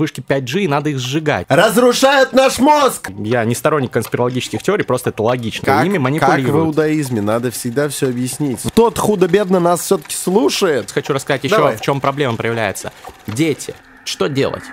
вышки 5G, и надо их сжигать. Разрушают наш мозг! Я не сторонник конспирологических теорий, просто это логично. Как, Ими как в манипулируют. иудаизме, надо всегда все объяснить. Тот худо-бедно нас все-таки слушает. Хочу рассказать еще, Давай. в чем проблема проявляется. Дети. Что делать?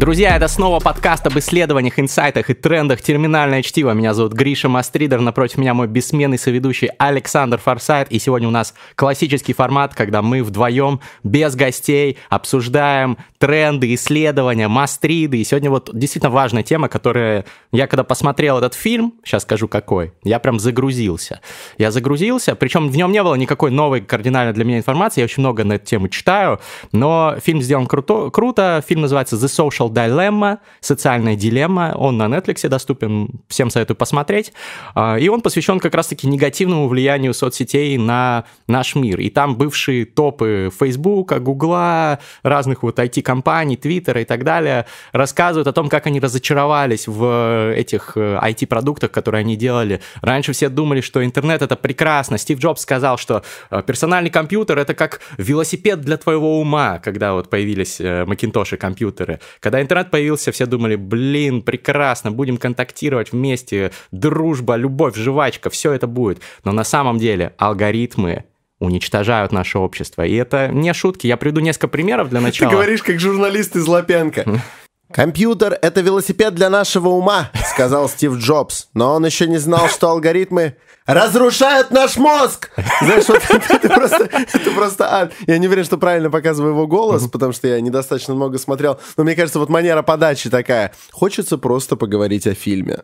Друзья, это снова подкаст об исследованиях, инсайтах и трендах терминальное чтиво. Меня зовут Гриша Мастридер, напротив меня мой бессменный соведущий Александр Форсайт. И сегодня у нас классический формат, когда мы вдвоем, без гостей, обсуждаем тренды, исследования, мастриды. И сегодня вот действительно важная тема, которая... Я когда посмотрел этот фильм, сейчас скажу какой, я прям загрузился. Я загрузился, причем в нем не было никакой новой кардинально для меня информации, я очень много на эту тему читаю, но фильм сделан круто, круто. фильм называется The Social Dilemma, социальная дилемма, он на Netflix доступен, всем советую посмотреть, А, и он посвящен как раз-таки негативному влиянию соцсетей на наш мир, и там бывшие топы Фейсбука, Гугла, разных вот IT-компаний, Твиттера и так далее рассказывают о том, как они разочаровались в этих э, IT-продуктах, которые они делали. Раньше все думали, что интернет это прекрасно. Стив Джобс сказал, что э, персональный компьютер это как велосипед для твоего ума, когда вот появились э, Macintosh и компьютеры. Когда интернет появился, все думали, блин, прекрасно, будем контактировать вместе, дружба, любовь, жвачка, все это будет. Но на самом деле алгоритмы уничтожают наше общество. И это не шутки. Я приведу несколько примеров для Ты начала. говоришь, как журналист из Лапенко. Компьютер — это велосипед для нашего ума, сказал Стив Джобс. Но он еще не знал, что алгоритмы разрушают наш мозг. Знаешь, вот это, это просто, это просто ад. Я не уверен, что правильно показываю его голос, потому что я недостаточно много смотрел. Но мне кажется, вот манера подачи такая. Хочется просто поговорить о фильме.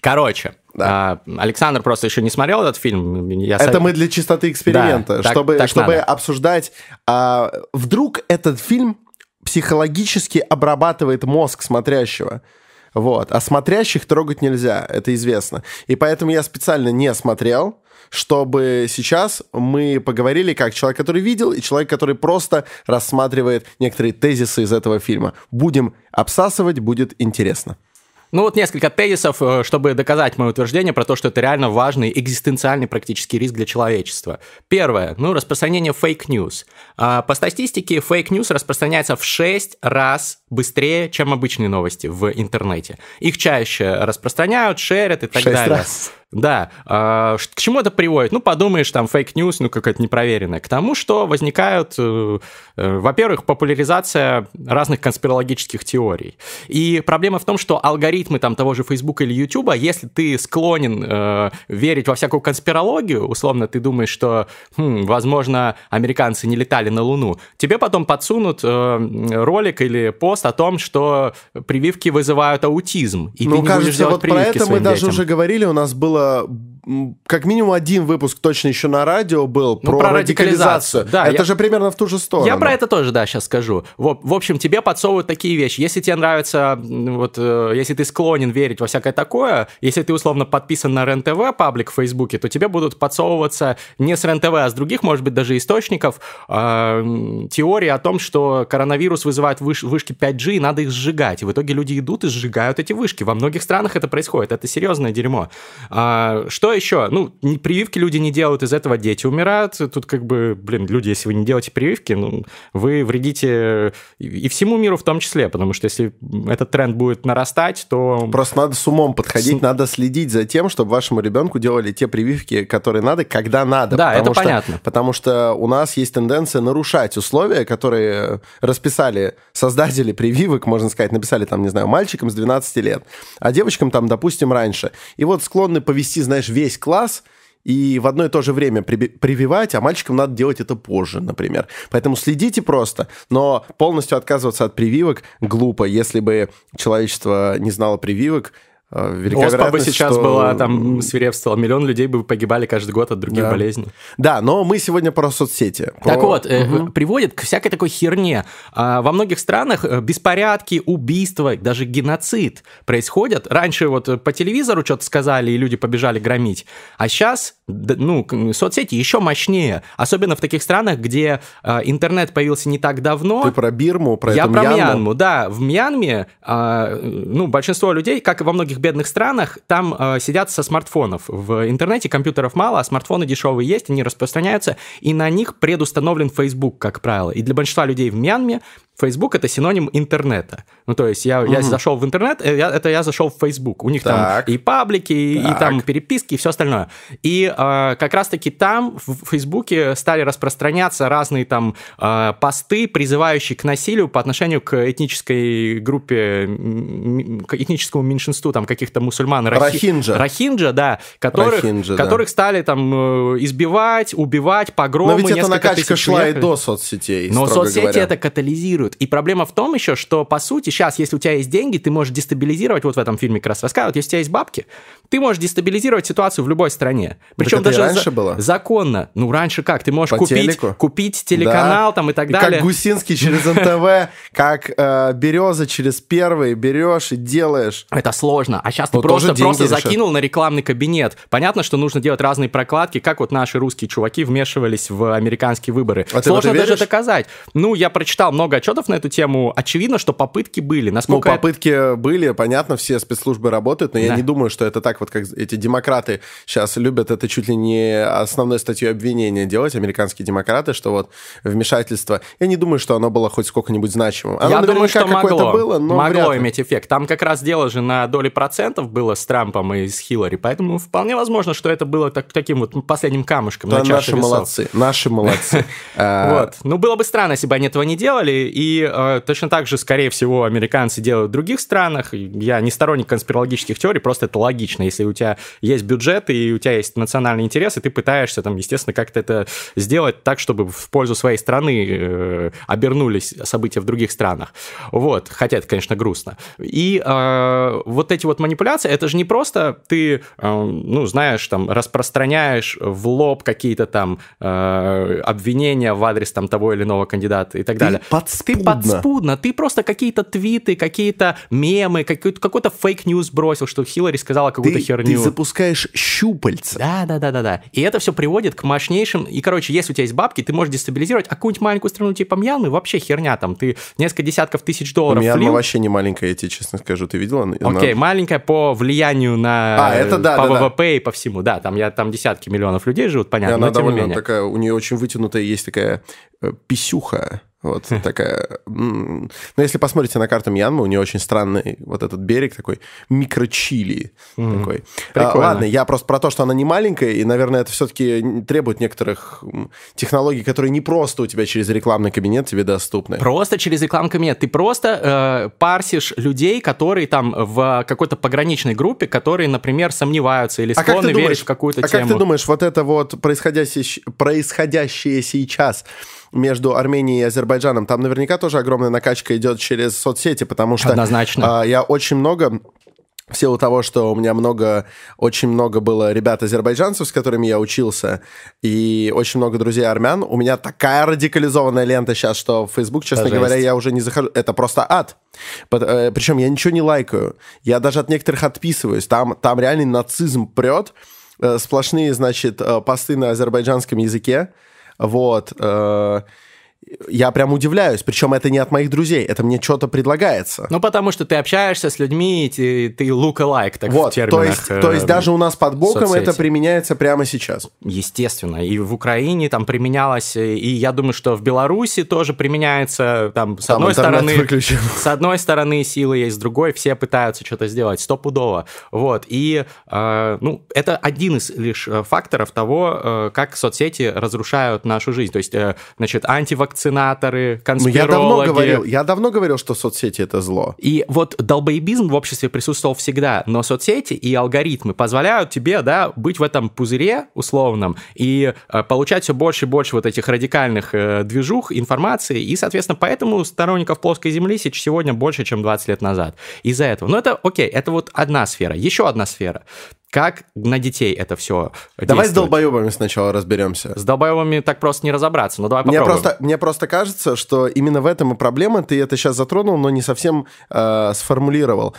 Короче, а, Александр просто еще не смотрел этот фильм. Я Это сов- мы для чистоты эксперимента, Да, так- чтобы, так чтобы надо. обсуждать, а, вдруг этот фильм психологически обрабатывает мозг смотрящего. Вот. А смотрящих трогать нельзя, это известно. И поэтому я специально не смотрел, чтобы сейчас мы поговорили как человек, который видел, и человек, который просто рассматривает некоторые тезисы из этого фильма. Будем обсасывать, будет интересно. Ну вот несколько тезисов, э, чтобы доказать мое утверждение про то, что это реально важный экзистенциальный практический риск для человечества. Первое, ну, распространение fake news. А, По статистике, fake news распространяется в 6 раз быстрее, чем обычные новости в интернете. Их чаще распространяют, шерят и так Шесть далее. раз. Да. А, К чему это приводит? Ну, подумаешь, там fake news, ну, какая-то непроверенная. К тому, что возникают, э, э, во-первых, популяризация разных конспирологических теорий. И проблема в том, что алгоритмы там того же Facebook или YouTube, если ты склонен э, верить во всякую конспирологию, условно, ты думаешь, что, хм, возможно, американцы не летали на Луну, тебе потом подсунут э, ролик или пост о том, что прививки вызывают аутизм, и ты ну, не будешь кажется, делать вот про прививки это мы даже детям. уже говорили. У нас было как минимум один выпуск точно еще на радио был Ну, про, про радикализацию. радикализацию. Да, это я- же примерно в ту же сторону. Я про это тоже, да, сейчас скажу. В, в общем, тебе подсовывают такие вещи. Если тебе нравится, вот, э, если ты склонен верить во всякое такое, если ты, условно, подписан на РЕН-ТВ паблик в Фейсбуке, то тебе будут подсовываться не с РЕН-ТВ, а с других, может быть, даже источников э, теории о том, что коронавирус вызывает выш- вышки 5G, и надо их сжигать. И в итоге люди идут и сжигают эти вышки. Во многих странах это происходит. Это серьезное дерьмо. А, что еще? Ну, прививки люди не делают, из этого дети умирают. Тут как бы, блин, люди, если вы не делаете прививки, ну, вы вредите и всему миру в том числе, потому что если этот тренд будет нарастать, то... Просто надо с умом подходить, С- надо следить за тем, чтобы вашему ребенку делали те прививки, которые надо, когда надо. Да, это что- понятно. Потому что у нас есть тенденция нарушать условия, которые расписали создатели прививок, можно сказать, написали там, не знаю, мальчикам с 12 лет, а девочкам там, допустим, раньше. И вот склонны повести, знаешь, весь класс и в одно и то же время прививать, а мальчикам надо делать это позже, например. Поэтому следите просто, но полностью отказываться от прививок глупо. Если бы человечество не знало прививок, Оспа бы вероятность, сейчас что- была, там свирепствовала, миллион людей бы погибали каждый год от других Да. болезней. Да, но мы сегодня про соцсети. Так Про- вот, э, приводит к всякой такой херне. А, Во многих странах э, беспорядки, убийства, даже геноцид происходят. Раньше вот э, по телевизору что-то сказали, и люди побежали громить. А сейчас ну, соцсети еще мощнее, особенно в таких странах, где э, интернет появился не так давно. Ты про Бирму, про Я эту про Мьянму? Мьянму, да. В Мьянме, э, ну, большинство людей, как и во многих бедных странах, там э, сидят со смартфонов. В интернете компьютеров мало, а смартфоны дешевые есть, они распространяются, и на них предустановлен Facebook, как правило. И для большинства людей в Мьянме Facebook это синоним интернета. Ну, то есть я, угу. я зашел в интернет, э, я, это я зашел в Facebook. У них так. там и паблики, и, и там переписки, и все остальное. И э, как раз-таки там в Фейсбуке стали распространяться разные там э, посты, призывающие к насилию по отношению к этнической группе, к этническому меньшинству там каких-то мусульман. Рахинджа. Рахинджа, да. Которых, Рахинджа, которых да. стали там э, избивать, убивать, погромы. Но ведь эта накачка шла и до соцсетей, Но соцсети говоря. это дестабилизирует. И проблема в том еще, что, по сути, сейчас, если у тебя есть деньги, ты можешь дестабилизировать, вот в этом фильме как раз рассказывают, если у тебя есть бабки, ты можешь дестабилизировать ситуацию в любой стране. Причем так даже раньше за- было? законно. Ну, раньше как? Ты можешь По купить, телеку? купить телеканал Да. там и так И далее. как Гусинский через НТВ, как э, Береза через первый берешь и делаешь. Это сложно. А сейчас ты Ну, просто, просто закинул на рекламный кабинет. Понятно, что нужно делать разные прокладки, как вот наши русские чуваки вмешивались в американские выборы. А Сложно это даже веришь? доказать. Ну, я прочитал много отчетов на эту тему. Очевидно, что попытки были. Ну, Насколько это- попытки были, понятно, все спецслужбы работают, но я Да. не думаю, что это так вот, как эти демократы сейчас любят это чуть ли не основной статьей обвинения делать, американские демократы, что вот вмешательство. Я не думаю, что оно было хоть сколько-нибудь значимым. Оно Я думаю, что могло, было, но могло иметь эффект. Там как раз дело же на доли процентов было с Трампом и с Хиллари, поэтому вполне возможно, что это было так- таким вот последним камушком Да, на чаше наши весов. молодцы, наши молодцы. Вот. Ну, было бы странно, если бы они этого не делали. И э, точно так же, скорее всего, американцы делают в других странах. Я не сторонник конспирологических теорий, просто это логично. Если у тебя есть бюджет и у тебя есть национальный интерес, и ты пытаешься, там, естественно, как-то это сделать так, чтобы в пользу своей страны э, обернулись события в других странах. Вот. Хотя это, конечно, грустно. И э, вот эти вот манипуляции, это же не просто ты, э, ну, знаешь, там, распространяешь в лоб какие-то там э, обвинения в адрес там того или иного кандидата и так далее. Ты подспудно. подспудно, ты просто какие-то твиты, какие-то мемы, какой-то, какой-то fake news бросил, что Хиллари сказала какую-то Ты, херню. ты запускаешь щупальца. Да, да, да, да, да. И это все приводит к мощнейшим. И, короче, если у тебя есть бабки, ты можешь дестабилизировать а какую-нибудь маленькую страну типа Мьянмы, вообще херня там. Ты несколько десятков тысяч долларов Мьянма влил. вообще не маленькая, я тебе честно скажу. Ты видела? Она- Окей, маленькая по влиянию на А, это да, по да, да. ВВП и по всему. Да, там я там десятки миллионов людей живут, И понятно, она но тем не довольно менее. такая, у нее очень вытянутая есть такая э, писюха. Вот такая. м. Но если посмотрите на карту Мьянмы, у нее очень странный вот этот берег такой микрочили. Такой. А, Прикольно. ладно, я просто про то, что она не маленькая, и, наверное, это все-таки требует некоторых технологий, которые не просто у тебя через рекламный кабинет тебе доступны. Просто через рекламный кабинет. Ты просто э, парсишь людей, которые там в какой-то пограничной группе, которые, например, сомневаются или А склонны думаешь, верить в какую-то а тему. как ты думаешь, вот это вот происходящее, происходящее сейчас между Арменией и Азербайджаном, там наверняка тоже огромная накачка идет через соцсети, потому что Однозначно. а, я очень много в силу того, что у меня много, очень много было ребят-азербайджанцев, с которыми я учился, и очень много друзей армян, у меня такая радикализованная лента сейчас, что в Facebook, честно Это говоря, жесть. я уже не захожу. Это просто ад. Причем я ничего не лайкаю. Я даже от некоторых отписываюсь. Там, там реальный нацизм прет. Э, Сплошные, значит, э, посты на азербайджанском языке. Вот. Э, Я прям удивляюсь. Причем это не от моих друзей. Это мне что-то предлагается. Ну, потому что ты общаешься с людьми, и ты, ты look-alike, так в Вот, терминах. то есть, то есть э, даже у нас под боком соцсети. это применяется прямо сейчас. Естественно, и в Украине там применялось, и я думаю, что в Беларуси тоже применяется, там, с Там одной стороны, выключен. с одной стороны силы есть, с другой все пытаются что-то сделать, стопудово, вот, и, э, ну, это один из лишь э, факторов того, э, как соцсети разрушают нашу жизнь, то есть, э, значит, антивакцинаторы, Ну, я давно конспирологи, говорил, я давно говорил, что соцсети это зло. и вот долбоебизм в обществе присутствовал всегда, но соцсети и алгоритмы позволяют тебе, да, быть в этом пузыре условном и э, получать все больше и больше вот этих радикальных э, движух, информации, и, соответственно, поэтому сторонников плоской земли сейчас сегодня больше, чем 20 лет назад. Из-за этого. Но это, окей, это вот одна сфера. Еще одна сфера. Как на детей это все Давай с долбоебами сначала разберемся. С долбоебами так просто не разобраться, но давай Мне попробуем. просто, мне просто кажется, что именно в этом и проблема. Ты это сейчас затронул, но не совсем э, сформулировал.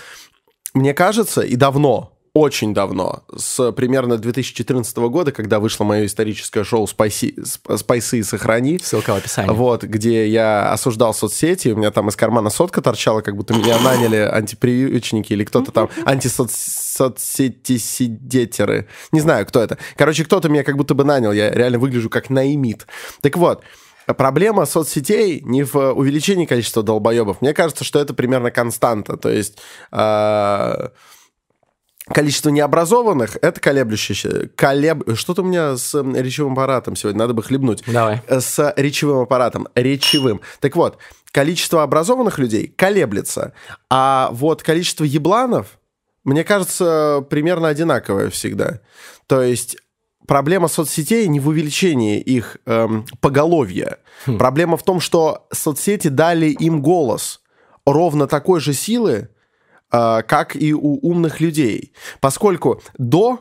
Мне кажется, и давно, очень давно, с примерно 2014 года, когда вышло мое историческое шоу «Спайси, «Спайсы и сохрани». Ссылка в описании. Вот, где я осуждал соцсети, у меня там из кармана сотка торчала, как будто меня наняли антипривычники или кто-то там, антисоцсети-сидетеры. Не знаю, кто это. Короче, кто-то меня как будто бы нанял, я реально выгляжу как наимит. Так вот, Проблема соцсетей не в увеличении количества долбоебов. Мне кажется, что это примерно константа. То есть э, количество необразованных — это колеблющееся. Колеб... Что-то у меня с речевым аппаратом сегодня, надо бы хлебнуть. Давай. С речевым аппаратом, речевым. Так вот, количество образованных людей колеблется, а вот количество ебланов, мне кажется, примерно одинаковое всегда. То есть проблема соцсетей не в увеличении их эм, поголовья. Хм. Проблема в том, что соцсети дали им голос ровно такой же силы, э, как и у умных людей. Поскольку до,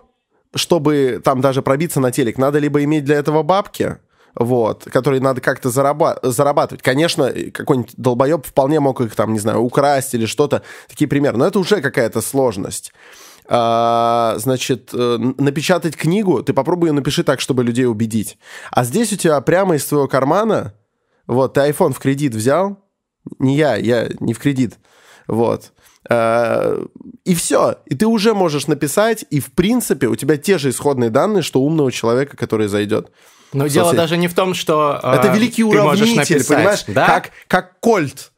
чтобы там даже пробиться на телек, надо либо иметь для этого бабки, вот, которые надо как-то зараба- зарабатывать. Конечно, какой-нибудь долбоеб вполне мог их там, не знаю, украсть или что-то, такие примеры, но это уже какая-то сложность а, значит, э, напечатать книгу, ты попробуй ее напиши так, чтобы людей убедить. А здесь у тебя прямо из твоего кармана, вот, ты iPhone в кредит взял, не я, я не в кредит, вот, и все. И ты уже можешь написать, и в принципе у тебя те же исходные данные, что умного человека, который зайдет. Но дело даже не в том, что Это э, великий уравнитель, понимаешь? Да? Как, как кольт.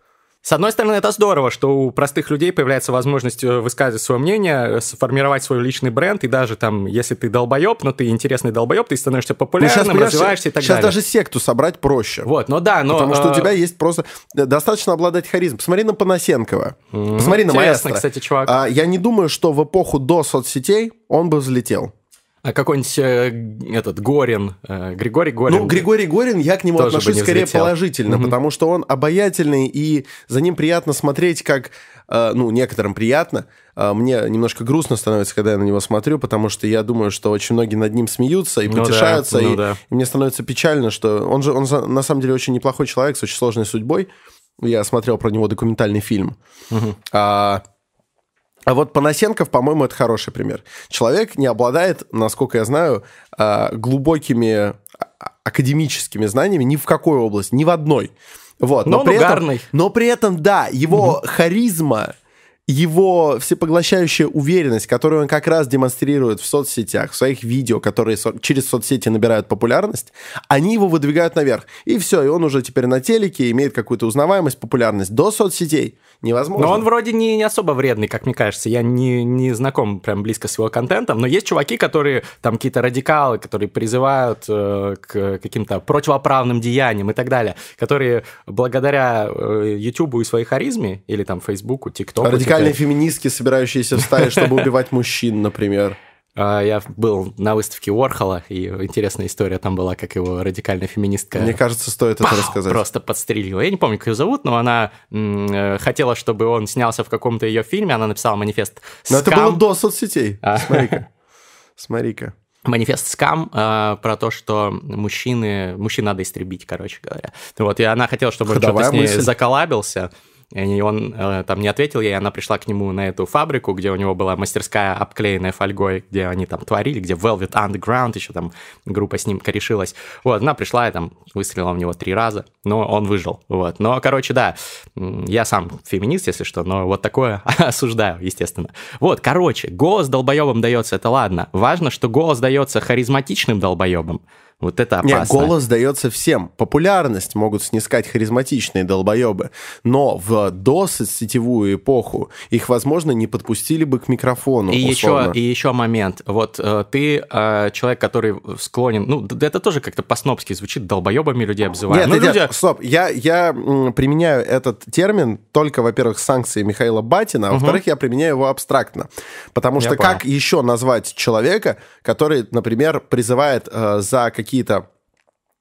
С одной стороны, это здорово, что у простых людей появляется возможность э, высказывать свое мнение, сформировать свой личный бренд, и даже там, если ты долбоеб, но ты интересный долбоеб, ты становишься популярным, ну, сейчас, развиваешься и так сейчас далее. Сейчас даже секту собрать проще. Вот, ну да, но... Потому что у э, тебя есть просто... Э, достаточно обладать харизмой. Посмотри на Панасенкова. Mm-hmm. Посмотри на Интересно, кстати, чувак. А, я не думаю, что в эпоху до соцсетей он бы взлетел. А какой-нибудь э, этот Горин, э, Григорий Горин. Ну, Григорий Горин, я к нему отношусь скорее положительно, mm-hmm. потому что он обаятельный, и за ним приятно смотреть, как, э, ну, некоторым приятно. Мне немножко грустно становится, когда я на него смотрю, потому что я думаю, что очень многие над ним смеются и ну потешаются, да, ну и, да. и мне становится печально, что он же, он на самом деле очень неплохой человек с очень сложной судьбой. Я смотрел про него документальный фильм. Mm-hmm. А, а вот Панасенков, по-моему, это хороший пример. Человек не обладает, насколько я знаю, а, глубокими а, академическими знаниями ни в какой области, ни в одной. Вот, но, но, при этом, но при этом, да, его угу. харизма его всепоглощающая уверенность, которую он как раз демонстрирует в соцсетях, в своих видео, которые со- через соцсети набирают популярность, они его выдвигают наверх. И все, и он уже теперь на телеке имеет какую-то узнаваемость, популярность. До соцсетей невозможно. Но он вроде не, не особо вредный, как мне кажется. Я не, не знаком прям близко с его контентом, но есть чуваки, которые там какие-то радикалы, которые призывают э, к каким-то противоправным деяниям и так далее, которые благодаря э, YouTube и своей харизме, или там Фейсбуку, ТикТоку... Радикальные феминистки, собирающиеся в стае, чтобы убивать мужчин, например. А, я был на выставке Уорхола, и интересная история там была, как его радикальная феминистка... Мне кажется, стоит это рассказать. Просто подстрелила. Я не помню, как ее зовут, но она э, хотела, чтобы он снялся в каком-то ее фильме, она написала манифест Но это было до соцсетей. А. Смотри-ка. Смотри-ка. Манифест скам э, про то, что мужчины, мужчин надо истребить, короче говоря. Вот, и она хотела, чтобы он что-то с ней мысль. заколабился. И он э, там не ответил ей, она пришла к нему на эту фабрику, где у него была мастерская, обклеенная фольгой, где они там творили, где Velvet Underground, еще там группа с ним корешилась. Вот, она пришла и там выстрелила в него три раза, но он выжил. Вот. Но, короче, да, я сам феминист, если что, но вот такое осуждаю, естественно. Вот, короче, голос долбоебам дается, это ладно. Важно, что голос дается харизматичным долбоебам. Вот это опасно. Нет, голос дается всем. Популярность могут снискать харизматичные долбоебы. Но в досетевую эпоху их, возможно, не подпустили бы к микрофону. И, еще, и еще момент. Вот э, ты э, человек, который склонен... Ну, это тоже как-то по-снопски звучит, долбоебами людей обзывают. Нет, ну, люди... стоп. Я, я применяю этот термин только, во-первых, санкции Михаила Батина, а угу. во-вторых, я применяю его абстрактно. Потому что понял. как еще назвать человека, который, например, призывает э, за какие какие-то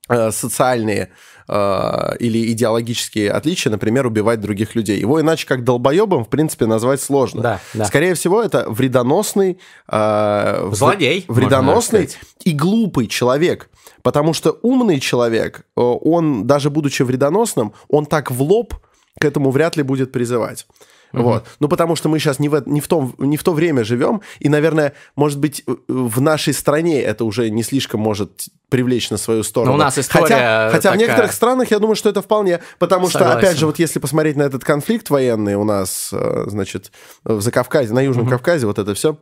э, социальные э, или идеологические отличия, например, убивать других людей. Его иначе как долбоебом, в принципе, назвать сложно. Да, да. Скорее всего, это вредоносный... Э, Злодей. Вредоносный и глупый человек. Потому что умный человек, э, он, даже будучи вредоносным, он так в лоб к этому вряд ли будет призывать. Угу. Вот. Ну, потому что мы сейчас не в, не, в том, не в то время живем, и, наверное, может быть, в нашей стране это уже не слишком может привлечь на свою сторону. Но у нас история Хотя, хотя такая... в некоторых странах, я думаю, что это вполне, потому Согласен. что, опять же, вот если посмотреть на этот конфликт военный у нас, э, значит, в Закавказье, на Южном угу. Кавказе, вот это все,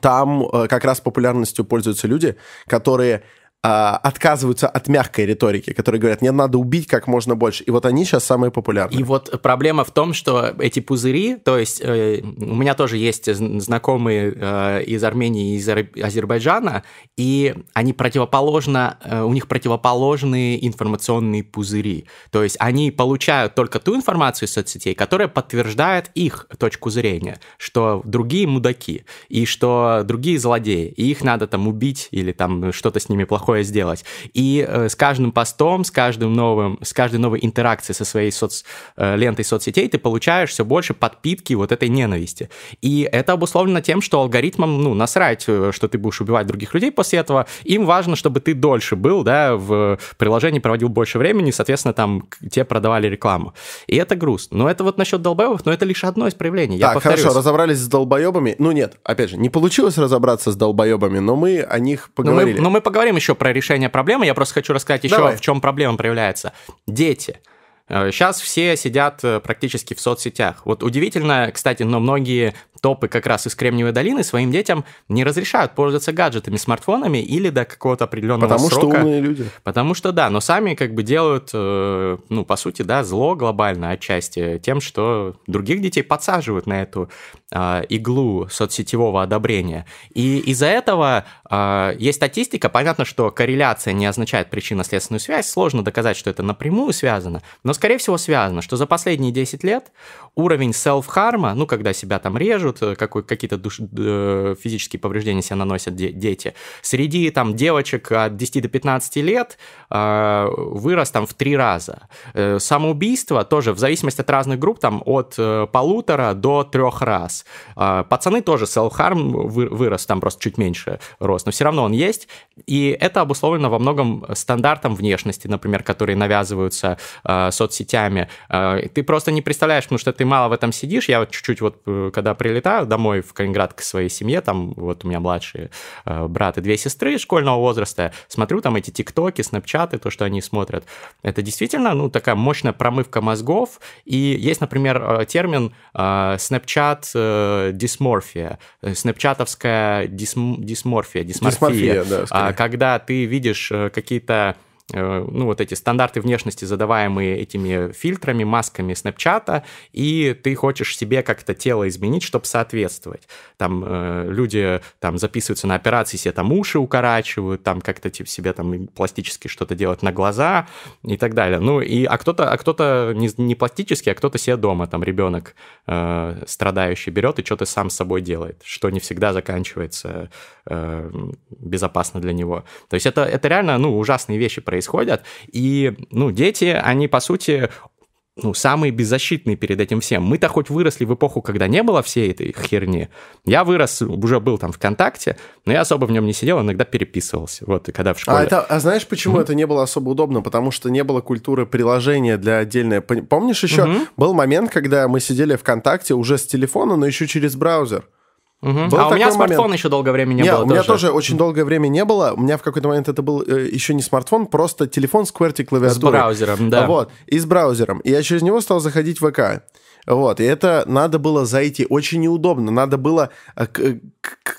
там э, как раз популярностью пользуются люди, которые отказываются от мягкой риторики, которые говорят, не надо убить как можно больше. И вот они сейчас самые популярные. И вот проблема в том, что эти пузыри, то есть э, у меня тоже есть знакомые э, из Армении и из Азербайджана, и они противоположно, э, у них противоположные информационные пузыри. То есть они получают только ту информацию из соцсетей, которая подтверждает их точку зрения, что другие мудаки, и что другие злодеи, и их надо там убить или там что-то с ними плохое такое сделать. И э, с каждым постом, с каждым новым, с каждой новой интеракцией со своей соц, э, лентой соцсетей ты получаешь все больше подпитки вот этой ненависти. И это обусловлено тем, что алгоритмам, ну, насрать, э, что ты будешь убивать других людей после этого. Им важно, чтобы ты дольше был, да, в приложении проводил больше времени, соответственно, там тебе продавали рекламу. И это грустно. Но это вот насчет долбоебов, но это лишь одно из проявлений. Так, хорошо, разобрались с долбоебами. Ну нет, опять же, не получилось разобраться с долбоебами, но мы о них поговорили. Но мы, но мы поговорим еще про решение проблемы. Я просто хочу рассказать еще, Давай. в чем проблема проявляется. Дети. Сейчас э, все сидят э, практически в соцсетях. Вот удивительно, кстати, но многие топы как раз из Кремниевой долины своим детям не разрешают пользоваться гаджетами, смартфонами или до какого-то определенного Потому срока. Потому что умные люди. Потому что, да, но сами как бы делают, э, ну, по сути, да, зло глобально отчасти тем, что других детей подсаживают на эту э, иглу соцсетевого одобрения. И из-за этого э, есть статистика, понятно, что корреляция не означает причинно-следственную связь, сложно доказать, что это напрямую связано, но, скорее всего, связано, что за последние 10 лет уровень селф-харма, ну, когда себя там режут, э, какой, какие-то душ, э, физические повреждения себе наносят де, дети. Среди там девочек от 10 до 15 лет э, вырос там в три раза. Э, самоубийство тоже в зависимости от разных групп там от э, полутора до трех раз. Э, пацаны тоже self-harm вы, вырос, там просто чуть меньше рост, но все равно он есть. И это обусловлено во многом стандартом внешности, например, которые навязываются э, соцсетями. Э, ты просто не представляешь, потому что ты мало в этом сидишь. Я вот чуть-чуть вот, э, когда прилетаю домой в Калининград к своей семье, там вот у меня младшие э, брат и две сестры школьного возраста, смотрю там эти тиктоки, снапчаты, то, что они смотрят. Это действительно, ну, такая мощная промывка мозгов, и есть, например, э, термин э, дисморфия, снапчатовская дисм, дисморфия, дисморфия, дисморфия да, когда ты видишь какие-то ну, вот эти стандарты внешности, задаваемые этими фильтрами, масками Снапчата, и ты хочешь себе как-то тело изменить, чтобы соответствовать. Там э, люди там записываются на операции, себе там уши укорачивают, там как-то типа, себе там пластически что-то делать на глаза и так далее. Ну, и, а кто-то, а кто-то не, не пластический, а кто-то себе дома, там ребенок э, страдающий берет и что-то сам с собой делает, что не всегда заканчивается э, безопасно для него. То есть это, это реально, ну, ужасные вещи происходят происходят. И, ну, дети, они, по сути, ну, самые беззащитные перед этим всем. Мы-то хоть выросли в эпоху, когда не было всей этой херни. Я вырос, уже был там ВКонтакте, но я особо в нем не сидел, иногда переписывался. Вот, и когда в школе... А, это, а знаешь, почему mm-hmm. это не было особо удобно? Потому что не было культуры приложения для отдельной... Помнишь еще, mm-hmm. был момент, когда мы сидели ВКонтакте уже с телефона, но еще через браузер. Угу. А у меня смартфона момент. еще долгое время не, не было. У меня тоже. тоже очень долгое время не было. У меня в какой-то момент это был э, еще не смартфон, просто телефон с QWERTY клавиатурой. С браузером, да. Вот, и с браузером. И я через него стал заходить в ВК. Вот, и это надо было зайти очень неудобно. Надо было э,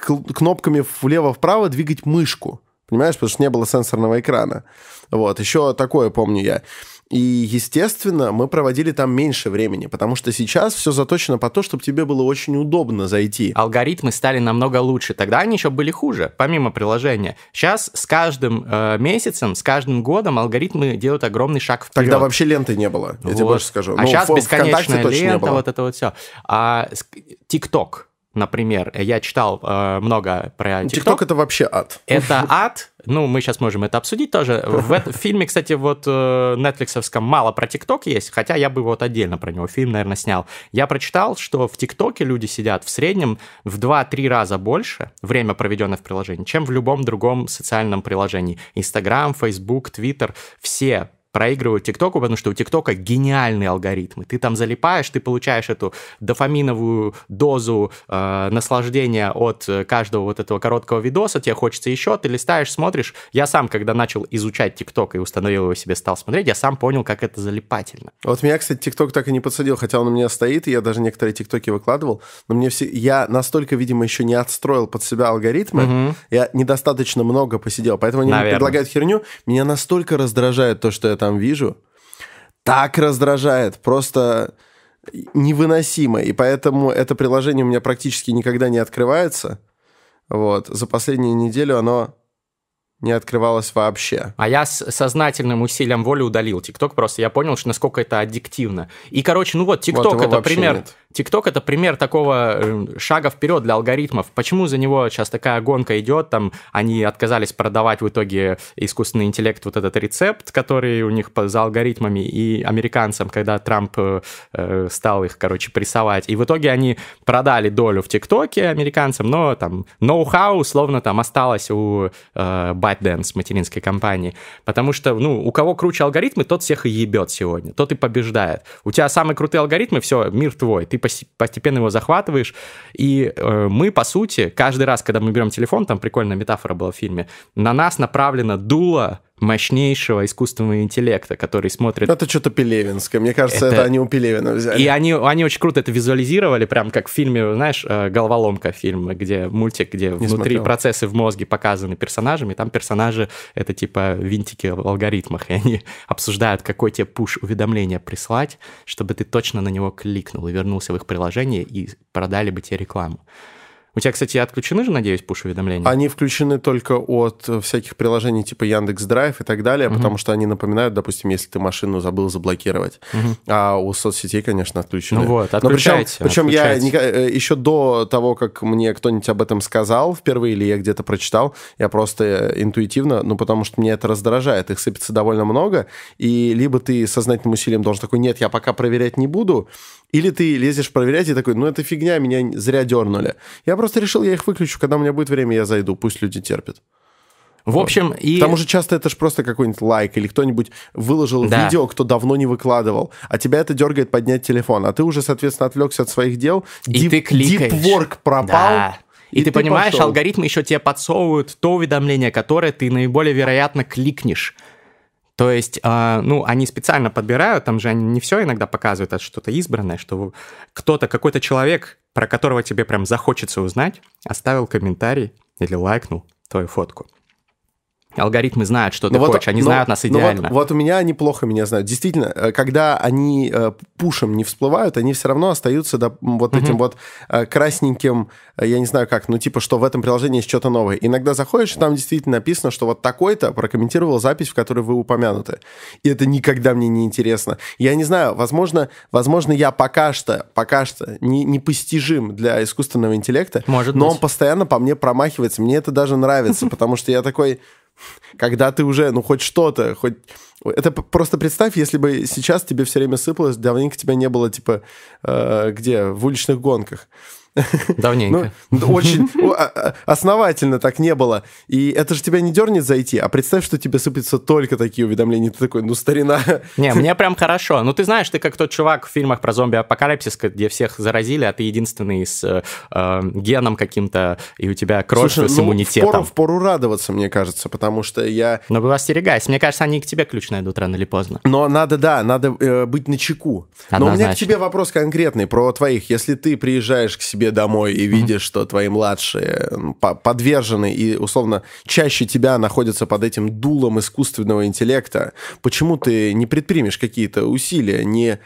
кнопками влево-вправо двигать мышку. Понимаешь, потому что не было сенсорного экрана. Вот, еще такое помню я. И, естественно, мы проводили там меньше времени, потому что сейчас все заточено по то, чтобы тебе было очень удобно зайти. Алгоритмы стали намного лучше. Тогда они еще были хуже, помимо приложения. Сейчас с каждым э, месяцем, с каждым годом алгоритмы делают огромный шаг вперед. Тогда вообще ленты не было, я вот. тебе больше скажу. А ну, сейчас бесконечная лента, вот это вот все. А TikTok например, я читал э, много про TikTok. TikTok это вообще ад. Это ад. Ну, мы сейчас можем это обсудить тоже. В этом фильме, кстати, вот э, нетфликсовском мало про ТикТок есть, хотя я бы вот отдельно про него фильм, наверное, снял. Я прочитал, что в ТикТоке люди сидят в среднем в 2-3 раза больше время, проведенное в приложении, чем в любом другом социальном приложении. Инстаграм, Фейсбук, Твиттер, все проигрывают ТикТоку, потому что у ТикТока гениальные алгоритмы. Ты там залипаешь, ты получаешь эту дофаминовую дозу э, наслаждения от каждого вот этого короткого видоса, тебе хочется еще, ты листаешь, смотришь. Я сам, когда начал изучать ТикТок и установил его себе, стал смотреть, я сам понял, как это залипательно. Вот меня, кстати, ТикТок так и не подсадил, хотя он у меня стоит, и я даже некоторые ТикТоки выкладывал, но мне все... Я настолько, видимо, еще не отстроил под себя алгоритмы, угу. я недостаточно много посидел, поэтому они Наверное. мне предлагают херню. Меня настолько раздражает то, что я там вижу, так раздражает, просто невыносимо. И поэтому это приложение у меня практически никогда не открывается. Вот. За последнюю неделю оно не открывалось вообще. А я с сознательным усилием воли удалил ТикТок, просто я понял, что насколько это аддиктивно. И, короче, ну вот, ТикТок вот это пример. Нет. TikTok это пример такого э, шага вперед для алгоритмов. Почему за него сейчас такая гонка идет? Там они отказались продавать в итоге искусственный интеллект вот этот рецепт, который у них за алгоритмами и американцам, когда Трамп э, э, стал их, короче, прессовать. И в итоге они продали долю в ТикТоке американцам, но там ноу-хау условно там осталось у э, ByteDance, материнской компании. Потому что, ну, у кого круче алгоритмы, тот всех и ебет сегодня, тот и побеждает. У тебя самые крутые алгоритмы, все, мир твой, ты постепенно его захватываешь. И э, мы, по сути, каждый раз, когда мы берем телефон, там прикольная метафора была в фильме, на нас направлено дуло мощнейшего искусственного интеллекта, который смотрит... Это что-то Пелевинское. Мне кажется, это, это они у Пелевина взяли. И они, они очень круто это визуализировали, прям как в фильме, знаешь, э, «Головоломка» фильм, где мультик, где Не внутри смотрел. процессы в мозге показаны персонажами, там персонажи — это типа винтики в алгоритмах, и они обсуждают, какой тебе пуш-уведомление прислать, чтобы ты точно на него кликнул и вернулся в их приложение, и продали бы тебе рекламу. У тебя, кстати, отключены же, надеюсь, пуш-уведомления? Они включены только от всяких приложений типа Яндекс Драйв и так далее, угу. потому что они напоминают, допустим, если ты машину забыл заблокировать. Угу. А у соцсетей, конечно, отключены. Ну вот, отключайте. Но причем, причем я э, еще до того, как мне кто-нибудь об этом сказал впервые, или я где-то прочитал, я просто интуитивно, ну, потому что меня это раздражает, их сыпется довольно много, и либо ты сознательным усилием должен такой, нет, я пока проверять не буду, или ты лезешь проверять и такой, ну это фигня, меня зря дернули. Я просто решил, я их выключу, когда у меня будет время, я зайду, пусть люди терпят. В общем, и... К тому же часто это же просто какой-нибудь лайк или кто-нибудь выложил да. видео, кто давно не выкладывал, а тебя это дергает поднять телефон, а ты уже, соответственно, отвлекся от своих дел, и deep, ты кликаешь. Work пропал, да. И, и ты, ты понимаешь, пошел. алгоритмы еще тебе подсовывают то уведомление, которое ты наиболее вероятно кликнешь. То есть, э, ну, они специально подбирают, там же они не все иногда показывают, а что-то избранное, что кто-то, какой-то человек, про которого тебе прям захочется узнать, оставил комментарий или лайкнул твою фотку. Алгоритмы знают, что ты вот, хочешь, они но, знают нас идеально. Вот, вот у меня они плохо меня знают. Действительно, э, когда они э, пушем не всплывают, они все равно остаются да, вот угу. этим вот э, красненьким, э, я не знаю как, ну типа, что в этом приложении есть что-то новое. Иногда заходишь, и там действительно написано, что вот такой-то прокомментировал запись, в которой вы упомянуты. И это никогда мне не интересно. Я не знаю, возможно, возможно я пока что, пока что не, непостижим для искусственного интеллекта, Может но быть. он постоянно по мне промахивается. Мне это даже нравится, потому что я такой когда ты уже, ну, хоть что-то, хоть... Это просто представь, если бы сейчас тебе все время сыпалось, давненько тебя не было, типа, э, где? В уличных гонках. Давненько. Ну, очень а, а, основательно так не было. И это же тебя не дернет зайти, а представь, что тебе сыпятся только такие уведомления. Ты такой, ну, старина. Не, мне прям хорошо. Ну, ты знаешь, ты как тот чувак в фильмах про зомби-апокалипсис, где всех заразили, а ты единственный с э, э геном каким-то, и у тебя кровь Слушай, с ну, иммунитетом. Впору, впору радоваться, мне кажется, потому что я... Но вы остерегайся. Мне кажется, они к тебе ключ найдут рано или поздно. Но надо, да, надо э, быть начеку. Но у меня к тебе вопрос конкретный про твоих. Если ты приезжаешь к себе себе домой и видишь, mm-hmm. что твои младшие подвержены и, условно, чаще тебя находятся под этим дулом искусственного интеллекта, почему ты не предпримешь какие-то усилия, не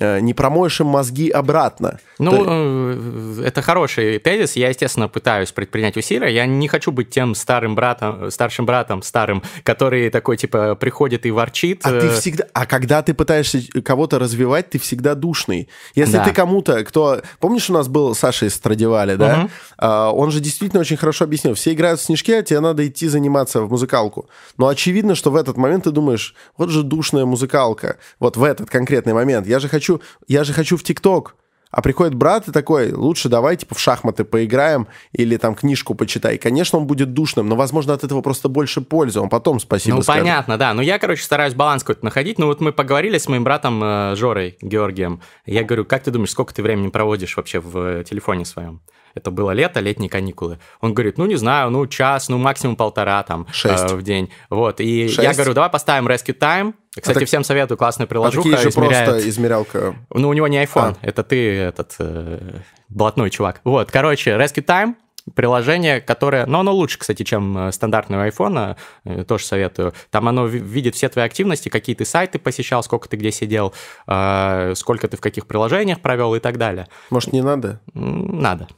не промоешь им мозги обратно. Ну, То... Э, это хороший тезис. Я, естественно, пытаюсь предпринять усилия. Я не хочу быть тем старым братом, старшим братом, старым, который такой, типа, приходит и ворчит. А ты э. всегда... А когда ты пытаешься кого-то развивать, ты всегда душный. Если да. ты кому-то, кто... Помнишь, у нас был Саша из Страдивали, да? Угу. А, он же действительно очень хорошо объяснил. Все играют в снежки, а тебе надо идти заниматься в музыкалку. Но очевидно, что в этот момент ты думаешь, вот же душная музыкалка. Вот в этот конкретный момент. Я же хочу хочу, я же хочу в ТикТок. А приходит брат и такой, лучше давай, типа, в шахматы поиграем или там книжку почитай. Конечно, он будет душным, но, возможно, от этого просто больше пользы. Он потом спасибо Ну, скажет. понятно, да. Но я, короче, стараюсь баланс какой-то находить. Ну, вот мы поговорили с моим братом э, Жорой Георгием. Я говорю, как ты думаешь, сколько ты времени проводишь вообще в э, телефоне своем? Это было лето, летние каникулы. Он говорит, ну, не знаю, ну, час, ну, максимум полтора там Шесть. э, в день. Вот, и я Шесть? говорю, давай поставим Rescue Time. Кстати, так- всем советую, классная А приложуха, такие же измеряет- просто измерялка. ну, у него не iPhone, А. это ты, этот, э, блатной чувак. Вот, короче, Rescue Time, приложение, которое... Ну, оно лучше, кстати, чем э, стандартного айфона, э, тоже советую. Там оно ви- видит все твои активности, какие ты сайты посещал, сколько ты где сидел, э, сколько ты в каких приложениях провел и так далее. Может, не надо? Надо.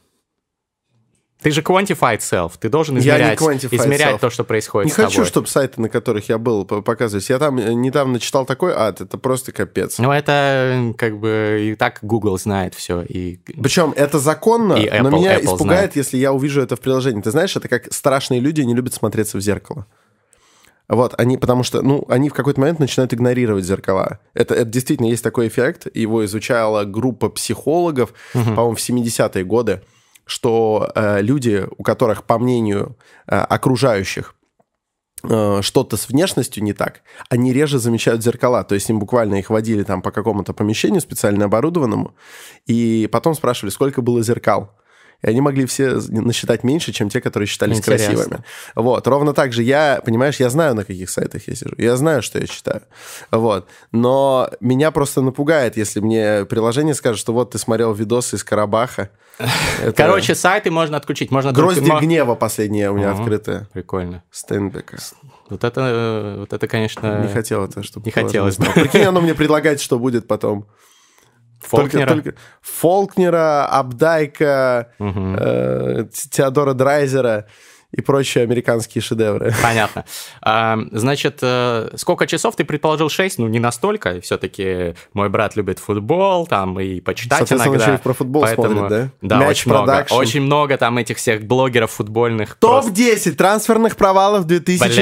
Ты же quantified self, ты должен измерять, измерять self. то, что происходит Не с хочу, тобой. чтобы сайты, на которых я был, показывались. Я там э, недавно читал такой ад, это просто капец. Ну, это как бы и так Google знает все. И... Причем это законно, И но Apple- меня Apple испугает, знает. если я увижу это в приложении. Ты знаешь, это как страшные люди не любят смотреться в зеркало. Вот, они, потому что, ну, они в какой-то момент начинают игнорировать зеркала. Это, это действительно есть такой эффект. Его изучала группа психологов, по-моему, в 70-е годы, что э, люди, у которых, по мнению э, окружающих, э, что-то с внешностью не так, они реже замечают зеркала. То есть им буквально их водили там по какому-то помещению специально оборудованному, и потом спрашивали, сколько было зеркал. И они могли все насчитать меньше, чем те, которые считались Интересно. красивыми. Вот. Ровно так же я, понимаешь, я знаю, на каких сайтах я сижу. Я знаю, что я читаю. Вот. Но меня просто напугает, если мне приложение скажет, что вот ты смотрел видосы из Карабаха. Это Короче, сайты можно отключить. Можно Грозди только- гнева последняя у меня Ага. открытая. Прикольно. Стенбека. Вот это, э, вот это, конечно, Не хотел это, чтобы... не хотелось бы. бы. Прикинь, оно мне предлагает, что будет потом. Фолкнера. Только, только Фолкнера, Абдайка, э, Теодора Драйзера и прочие американские шедевры. Понятно. А, значит, э, сколько часов ты предположил 6? Ну, не настолько. Все-таки мой брат любит футбол, там, и почитать иногда. еще и про футбол смотрит, да? Да, Мяч очень много. продакшн. Очень много там этих всех блогеров футбольных. просто- Топ-10 трансферных провалов 2020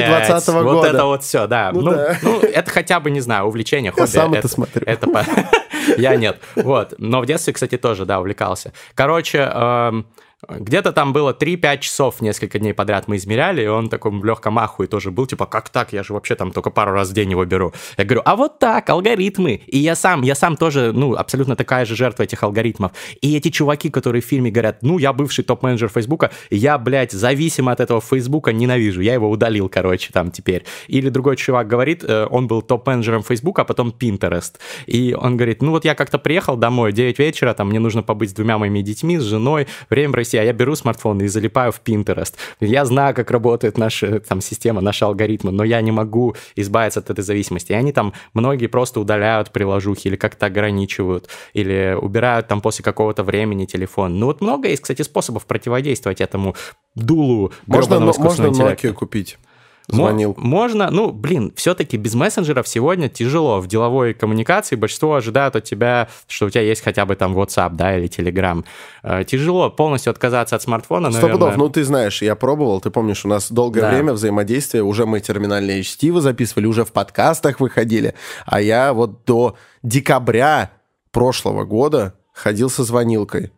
Блядь, года. Вот это вот все, да. Ну Ну, да. ну, это хотя бы, не знаю, увлечение, хобби. сам это это смотрю. Это Я нет. Вот. Но в детстве, кстати, тоже, да, увлекался. Короче, эм, где-то там было 3-5 часов несколько дней подряд мы измеряли, и он таком легком ахуе тоже был, типа, как так, я же вообще там только пару раз в день его беру. Я говорю, а вот так, алгоритмы. И я сам, я сам тоже, ну, абсолютно такая же жертва этих алгоритмов. И эти чуваки, которые в фильме говорят, ну, я бывший топ-менеджер Фейсбука, я, блядь, зависим от этого Фейсбука, ненавижу, я его удалил, короче, там теперь. Или другой чувак говорит, э, он был топ-менеджером Фейсбука, а потом Pinterest. И он говорит, ну, вот я как-то приехал домой, 9 вечера, там, мне нужно побыть с двумя моими детьми, с женой, время России, а я беру смартфон и залипаю в Pinterest. Я знаю, как работает наша там система, наши алгоритмы, но я не могу избавиться от этой зависимости. И они там, многие просто удаляют приложухи или как-то ограничивают, или убирают там после какого-то времени телефон. Ну вот много есть, кстати, способов противодействовать этому дулу Можно, можно. Nokia купить. Звонил. Можно, ну, блин, все-таки без мессенджеров сегодня тяжело. В деловой коммуникации большинство ожидают от тебя, что у тебя есть хотя бы там WhatsApp, да, или Telegram. Э, тяжело полностью отказаться от смартфона, Сто наверное. пудов. Ну, ты знаешь, я пробовал, ты помнишь, у нас долгое Да. время взаимодействия, уже мы терминальные чтивы записывали, уже в подкастах выходили, а я вот до декабря прошлого года ходил со звонилкой.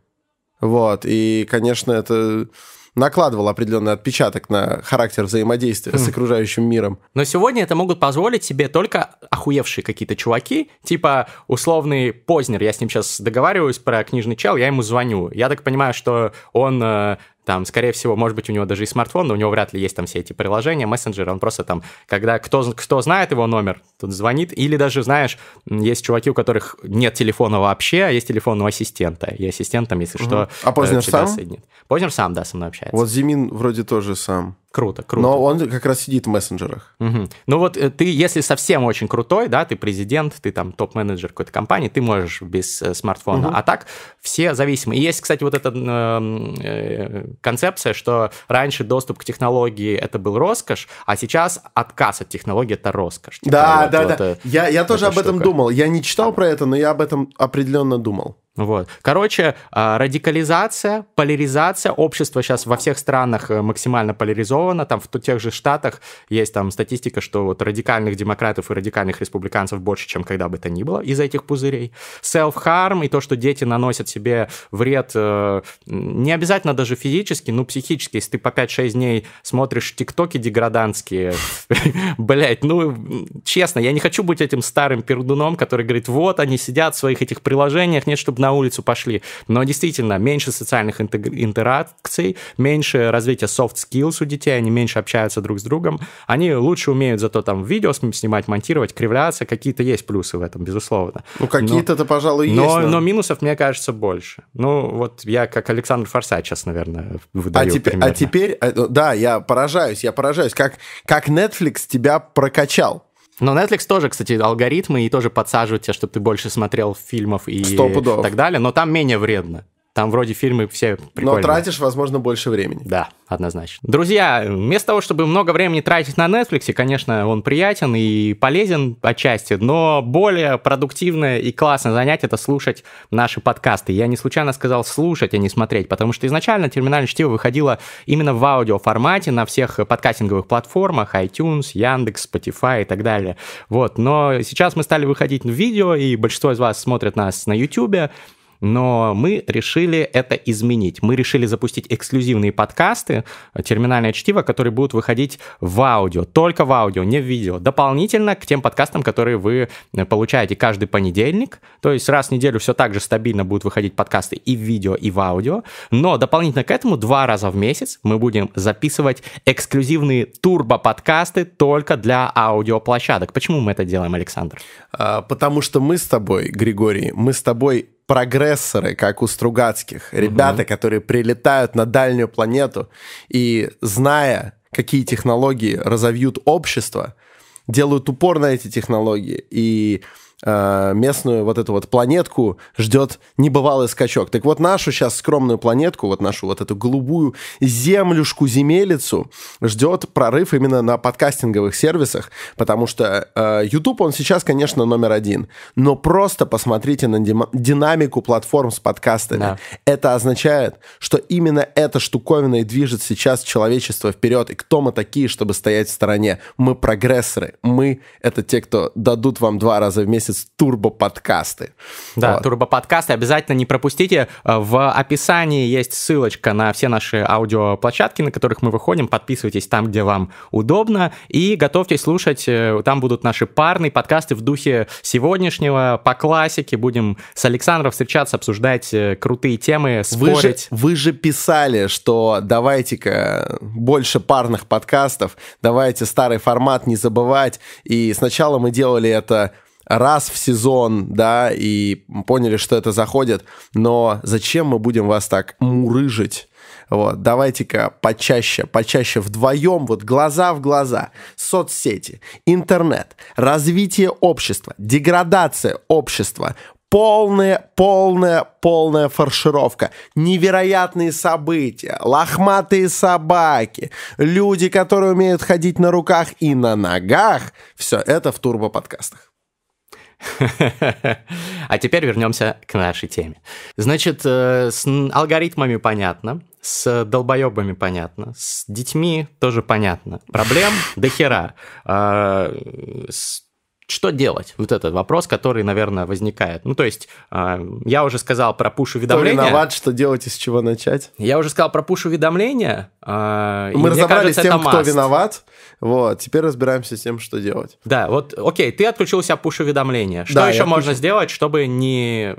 Вот, и, конечно, это накладывал определенный отпечаток на характер взаимодействия с окружающим миром. Но сегодня это могут позволить себе только охуевшие какие-то чуваки, типа условный Познер, я с ним сейчас договариваюсь про книжный чел, я ему звоню. Я так понимаю, что он э, там, скорее всего, может быть, у него даже и смартфон, но у него вряд ли есть там все эти приложения, мессенджеры, он просто там, когда кто, кто знает его номер, тут звонит, или даже, знаешь, есть чуваки, у которых нет телефона вообще, а есть телефон у ассистента, и ассистент там, если что, А Познер э, сам? соединит. Познер сам, да, со мной общается. Вот Зимин вроде тоже сам. Круто, круто. Но он как раз сидит в мессенджерах. Мгм. Ну вот э, ты, если совсем очень крутой, да, ты президент, ты там топ-менеджер какой-то компании, ты можешь без э, смартфона. А так все зависимы. И есть, кстати, вот эта э, концепция, что раньше доступ к технологии это был роскошь, а сейчас отказ от технологии это роскошь. Типа Да, вот- да, вот, да. э, Я, я тоже об этом штука. думал. Я не читал про это, но я об этом определенно думал. Вот. Короче, а, радикализация, поляризация, общество сейчас во всех странах э, максимально поляризовано, там в тех же штатах есть там статистика, что вот радикальных демократов и радикальных республиканцев больше, чем когда бы то ни было из этих пузырей. Self-harm и то, что дети наносят себе вред, э, не обязательно даже физически, но психически, если ты по 5-6 дней смотришь тиктоки деградантские, блять, ну, честно, я не хочу быть этим старым пердуном, который говорит, вот, они сидят в своих этих приложениях, нет, чтобы на улицу пошли. Но действительно, меньше социальных интеракций, меньше развития soft skills у детей, они меньше общаются друг с другом. Они лучше умеют зато там видео снимать, монтировать, кривляться. Какие-то есть плюсы в этом, безусловно. Ну, какие-то-то, пожалуй, есть. Но, но минусов, мне кажется, больше. Ну, вот я как Александр Форсайт сейчас, наверное, выдаю а теперь, а теперь, э, да, я поражаюсь, я поражаюсь, как, как Netflix тебя прокачал. Но Netflix тоже, кстати, алгоритмы и тоже подсаживают тебя, чтобы ты больше смотрел фильмов и так далее, но там менее вредно. Там вроде фильмы все прикольные. Но тратишь, возможно, больше времени. Да, однозначно. Друзья, вместо того, чтобы много времени тратить на Netflix, конечно, он приятен и полезен отчасти, но более продуктивное и классное занятие — это слушать наши подкасты. Я не случайно сказал слушать, а не смотреть, потому что изначально терминальное чтиво выходило именно в аудиоформате на всех подкастинговых платформах, iTunes, Яндекс, Spotify и так далее. Вот, но сейчас мы стали выходить в видео, и большинство из вас смотрят нас на YouTube, но мы решили это изменить. Мы решили запустить эксклюзивные подкасты «Терминальное чтиво», которые будут выходить в аудио, только в аудио, не в видео. Дополнительно к тем подкастам, которые вы получаете каждый понедельник, то есть раз в неделю все так же стабильно будут выходить подкасты и в видео, и в аудио, но дополнительно к этому два раза в месяц мы будем записывать эксклюзивные турбо-подкасты только для аудиоплощадок. Почему мы это делаем, Александр? А, потому что мы с тобой, Григорий, мы с тобой прогрессоры, как у Стругацких, ребята, угу. которые прилетают на дальнюю планету и, зная, какие технологии разовьют общество, делают упор на эти технологии и местную вот эту вот планетку ждет небывалый скачок. Так вот, нашу сейчас скромную планетку, вот нашу вот эту голубую землюшку, земелицу, ждет прорыв именно на подкастинговых сервисах, потому что э, YouTube, он сейчас, конечно, номер один, но просто посмотрите на динамику платформ с подкастами. Да. Это означает, что именно эта штуковина и движет сейчас человечество вперед. И кто мы такие, чтобы стоять в стороне? Мы прогрессоры. Мы — это те, кто дадут вам два раза в месяц месяц турбо-подкасты. Да, вот. турбо-подкасты обязательно не пропустите. Э, в описании есть ссылочка на все наши аудиоплощадки, на которых мы выходим. Подписывайтесь там, где вам удобно. И готовьтесь слушать. Э, там будут наши парные подкасты в духе сегодняшнего, по классике. Будем с Александром встречаться, обсуждать э, крутые темы, спорить. Вы же, вы же писали, что давайте-ка больше парных подкастов, давайте старый формат не забывать. И сначала мы делали это раз в сезон, да, и поняли, что это заходит, но зачем мы будем вас так мурыжить? Вот, давайте-ка почаще, почаще вдвоем, вот глаза в глаза, соцсети, интернет, развитие общества, деградация общества, полная, полная, полная фаршировка, невероятные события, лохматые собаки, люди, которые умеют ходить на руках и на ногах, все это в турбо-подкастах. А теперь вернемся к нашей теме. Значит, э, с алгоритмами понятно, с долбоебами понятно, с детьми тоже понятно. Проблем до хера. А, что делать? Вот этот вопрос, который, наверное, возникает. Ну, то есть, а, я уже сказал про пуш-уведомления. Кто виноват, что делать и с чего начать? Я уже сказал про пуш-уведомления. А, Мы разобрались с тем, кто мust. Вот, теперь разбираемся с тем, что делать. Да, вот, окей, ты отключил себя пуш-уведомления. Что да, еще можно сделать, чтобы не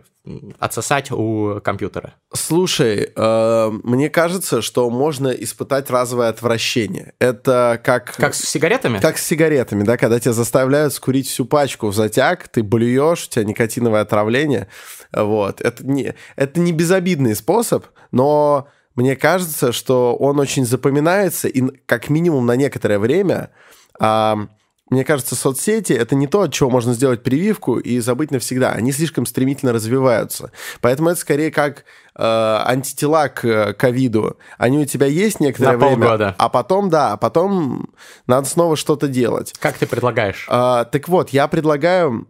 отсосать у компьютера? Слушай, э, мне кажется, что можно испытать разовое отвращение. Это как... Как с сигаретами? Как с сигаретами, да, когда тебя заставляют скурить всю пачку в затяг, ты блюешь, у тебя никотиновое отравление. Вот. Это не, это не безобидный способ, но мне кажется, что он очень запоминается, и как минимум на некоторое время... Э, мне кажется, соцсети — это не то, от чего можно сделать прививку и забыть навсегда. Они слишком стремительно развиваются. Поэтому это скорее как э, антитела к э, ковиду. Они у тебя есть некоторое На время, полгода. а потом, да, а потом надо снова что-то делать. Как ты предлагаешь? Э, так вот, я предлагаю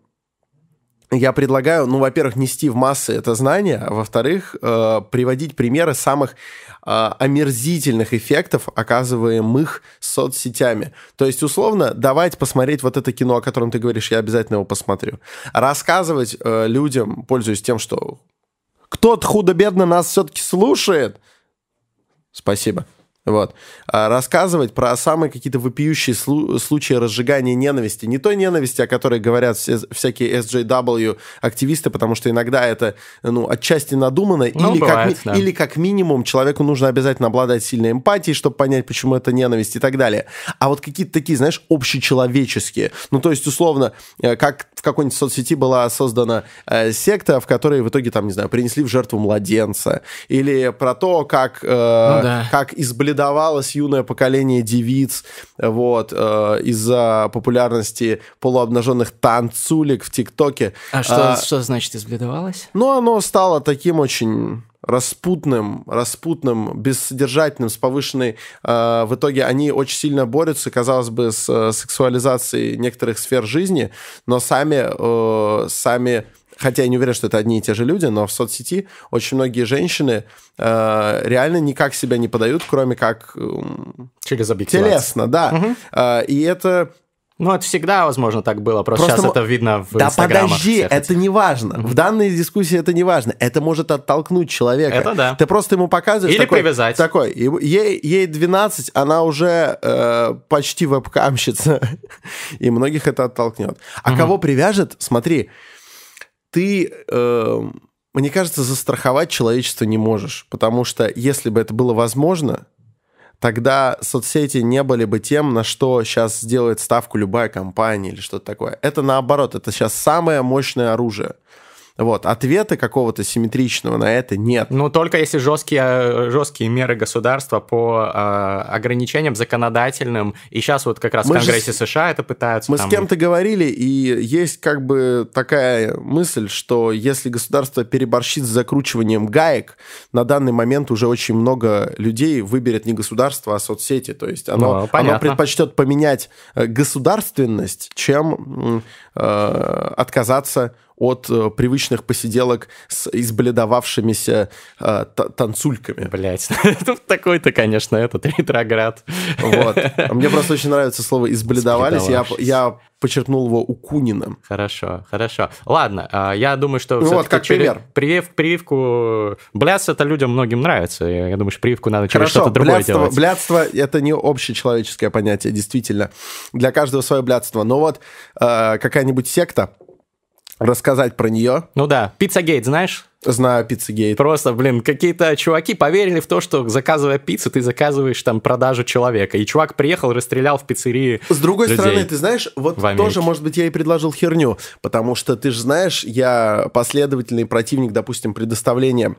я предлагаю, ну, во-первых, нести в массы это знание, а во-вторых, э, приводить примеры самых омерзительных эффектов, оказываемых соцсетями. То есть, условно, давайте посмотреть вот это кино, о котором ты говоришь, я обязательно его посмотрю. Рассказывать э, людям, пользуясь тем, что кто-то худо-бедно нас все-таки слушает. Спасибо. Вот. А рассказывать про самые какие-то вопиющие слу- случаи разжигания ненависти. Не той ненависти, о которой говорят все, всякие SJW-активисты, потому что иногда это ну, отчасти надумано, ну, или, бывает, как, да. или как минимум человеку нужно обязательно обладать сильной эмпатией, чтобы понять, почему это ненависть и так далее. А вот какие-то такие, знаешь, общечеловеческие. Ну, то есть, условно, э, как в какой-нибудь соцсети была создана э, секта, в которой в итоге, там, не знаю, принесли в жертву младенца. Или про то, как, э, ну, да. как избледать лидовалось юное поколение девиц вот, э, из-за популярности полуобнаженных танцулек в ТикТоке. А что, а, что значит избледовалось? Ну, оно стало таким очень распутным, распутным, бессодержательным, с повышенной... Э, в итоге они очень сильно борются, казалось бы, с э, сексуализацией некоторых сфер жизни, но сами, э, сами хотя я не уверен, что это одни и те же люди, но в соцсети очень многие женщины э, реально никак себя не подают, кроме как... Э, Через объективацию. Телесно, да. Угу. Э, и это... Ну, это всегда, возможно, так было. Просто, просто сейчас это видно в Да подожди, это не важно. В данной дискуссии это не важно. Это может оттолкнуть человека. Это да. Ты просто ему показываешь... Или такой, привязать. Такой, ей, ей 12, она уже э, почти вебкамщица. и многих это оттолкнет. А угу. кого привяжет? Смотри, ты, э, мне кажется, застраховать человечество не можешь. Потому что если бы это было возможно, тогда соцсети не были бы тем, на что сейчас сделает ставку любая компания или что-то такое. Это наоборот, это сейчас самое мощное оружие. Вот, ответа какого-то симметричного на это нет. Ну, только если жесткие, жесткие меры государства по э, ограничениям законодательным, и сейчас вот как раз мы в Конгрессе же, США это пытаются... Мы там... с кем-то говорили, и есть как бы такая мысль, что если государство переборщит с закручиванием гаек, на данный момент уже очень много людей выберет не государство, а соцсети. То есть оно, ну, оно предпочтет поменять э, государственность, чем э, отказаться от э, привычных посиделок с избледовавшимися э, танцульками. Блять, тут такой-то, конечно, этот ретроград. Вот. А мне просто очень нравится слово «избледовались». Я, я подчеркнул его у Кунина. Хорошо, хорошо. Ладно, а, я думаю, что... Ну вот, как пример. Привив, прививку... Блядство это людям многим нравится. Я думаю, что прививку надо через что-то другое блядство, делать. Блядство — это не общечеловеческое понятие, действительно. Для каждого свое блядство. Но вот э, какая-нибудь секта, рассказать про нее. Ну да, Пиццагейт, знаешь? Знаю Пиццагейт. Просто, блин, какие-то чуваки поверили в то, что заказывая пиццу, ты заказываешь там продажу человека. И чувак приехал, расстрелял в пиццерии С другой людей стороны, ты знаешь, вот тоже, может быть, я и предложил херню, потому что ты же знаешь, я последовательный противник, допустим, предоставления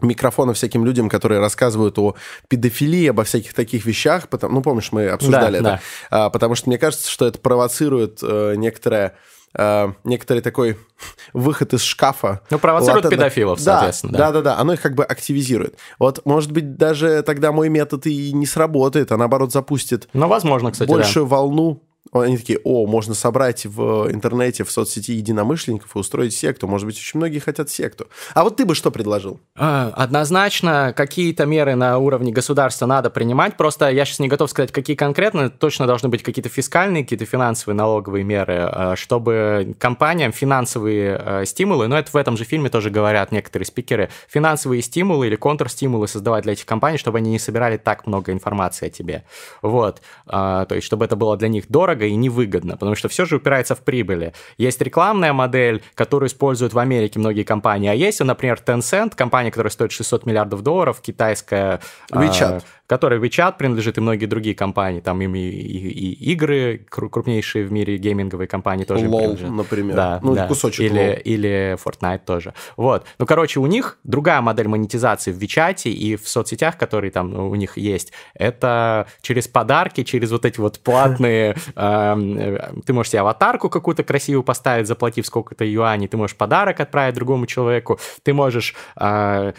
микрофона всяким людям, которые рассказывают о педофилии, обо всяких таких вещах. Потому, ну, помнишь, мы обсуждали да, это. Да. А, потому что мне кажется, что это провоцирует э, некоторое э, некоторый такой выход из шкафа. Ну, провоцирует Латент... педофилов, соответственно. Да, да, да, да, оно их как бы активизирует. Вот, может быть, даже тогда мой метод и не сработает, а наоборот запустит ну, возможно, кстати, большую да. волну они такие, о, можно собрать в интернете, в соцсети единомышленников и устроить секту. Может быть, очень многие хотят секту. А вот ты бы что предложил? А, однозначно, какие-то меры на уровне государства надо принимать. Просто я сейчас не готов сказать, какие конкретно. Точно должны быть какие-то фискальные, какие-то финансовые, налоговые меры, а, чтобы компаниям финансовые а, стимулы, но это в этом же фильме тоже говорят некоторые спикеры, финансовые стимулы или контрстимулы создавать для этих компаний, чтобы они не собирали так много информации о тебе. Вот. То есть, чтобы это было для них дорого, дорого и невыгодно, потому что все же упирается в прибыли. Есть рекламная модель, которую используют в Америке многие компании, а есть, например, Tencent, компания, которая стоит 600 миллиардов долларов, китайская... WeChat. Которой WeChat принадлежит и многие другие компании, там им и, и, и игры, крупнейшие в мире гейминговые компании тоже LOL, принадлежат. например. Да, ну, да. кусочек или, LOL. или Fortnite тоже. Вот. Ну, короче, у них другая модель монетизации в WeChat и в соцсетях, которые там ну, у них есть. Это через подарки, через вот эти вот платные... Эм, э, ты можешь себе аватарку какую-то красивую поставить, заплатив сколько-то юаней, ты можешь подарок отправить другому человеку, ты можешь, э,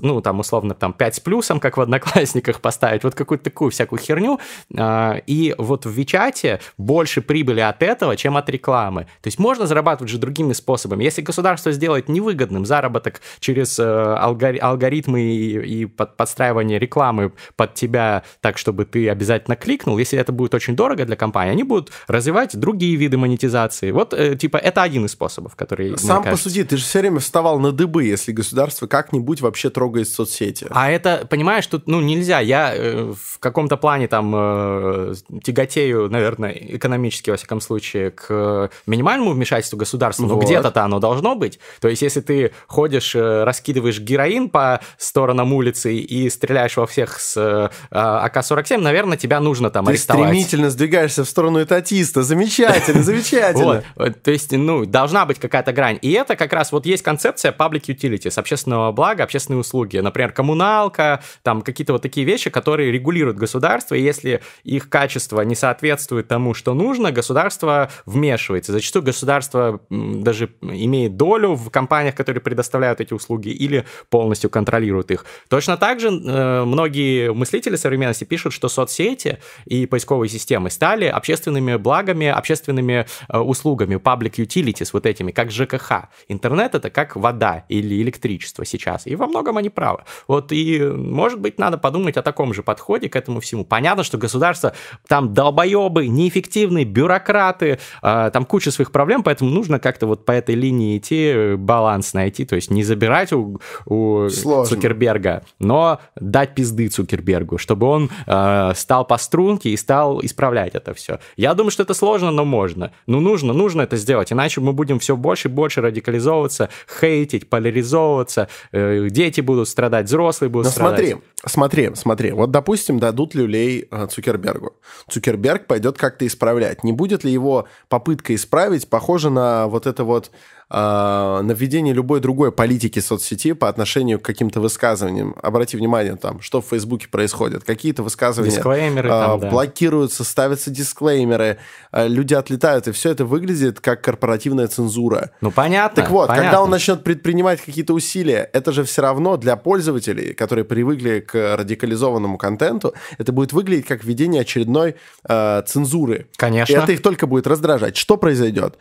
ну, там, условно, там, 5 с плюсом, как в Одноклассниках, поставить поставить, вот какую-то такую всякую херню. А, и вот в Вичате больше прибыли от этого, чем от рекламы. То есть можно зарабатывать же другими способами. Если государство сделает невыгодным заработок через э, алгоритмы и подстраивание рекламы под тебя так, чтобы ты обязательно кликнул, если это будет очень дорого для компании, они будут развивать другие виды монетизации. Вот, э, типа, это один из способов, который... Сам посуди, ты же все время вставал на дыбы, если государство как-нибудь вообще трогает соцсети. А это, понимаешь, тут, ну, нельзя. Я э, в каком-то плане там э, тяготею, наверное, экономически, во всяком случае, к минимальному вмешательству государства, но вот. где-то-то оно должно быть. То есть, если ты ходишь, э, раскидываешь героин по сторонам улицы и стреляешь во всех с э, АК-47, наверное, тебя нужно там ты арестовать. Стремительно сдвигаешься в сторону этатиста. Замечательно, замечательно. То есть, ну, должна быть какая-то грань. И это как раз вот есть концепция public utilities, общественного блага, общественные услуги. Например, коммуналка, там какие-то вот такие вещи, которые регулируют государство, и если их качество не соответствует тому, что нужно, государство вмешивается. Зачастую государство даже имеет долю в компаниях, которые предоставляют эти услуги, или полностью контролирует их. Точно так же э, многие мыслители современности пишут, что соцсети и поисковые системы стали общественными благами, общественными э, услугами, public utilities, вот этими, как ЖКХ. Интернет — это как вода или электричество сейчас. И во многом они правы. Вот и, может быть, надо подумать о таком же подходе к этому всему. Понятно, что государство там долбоебы, неэффективные, бюрократы, э, там куча своих проблем, поэтому нужно как-то вот по этой линии идти, баланс найти, то есть не забирать у, у Цукерберга, но дать пизды Цукербергу, чтобы он э, стал по струнке и стал исправлять это все. Я думаю, что это сложно, но можно. Ну, нужно, нужно это сделать, иначе мы будем все больше и больше радикализовываться, хейтить, поляризовываться, э, дети будут страдать, взрослые будут но страдать. смотри, смотри, смотри, вот, допустим, дадут люлей э, Цукербергу. Цукерберг пойдет как-то исправлять. Не будет ли его попытка исправить похожа на вот это вот э, на введение любой другой политики соцсети по отношению к каким-то высказываниям. Обрати внимание, там, что в Фейсбуке происходит. Какие-то высказывания дисклеймеры э, там, да. блокируются, ставятся дисклеймеры, э, люди отлетают, и все это выглядит как корпоративная цензура. Ну, понятно. Так вот, понятно. когда он начнет предпринимать какие-то усилия, это же все равно для пользователей, которые привыкли к радикализованному контенту, это будет выглядеть как введение очередной э, цензуры. Конечно. И это их только будет раздражать. Что произойдет?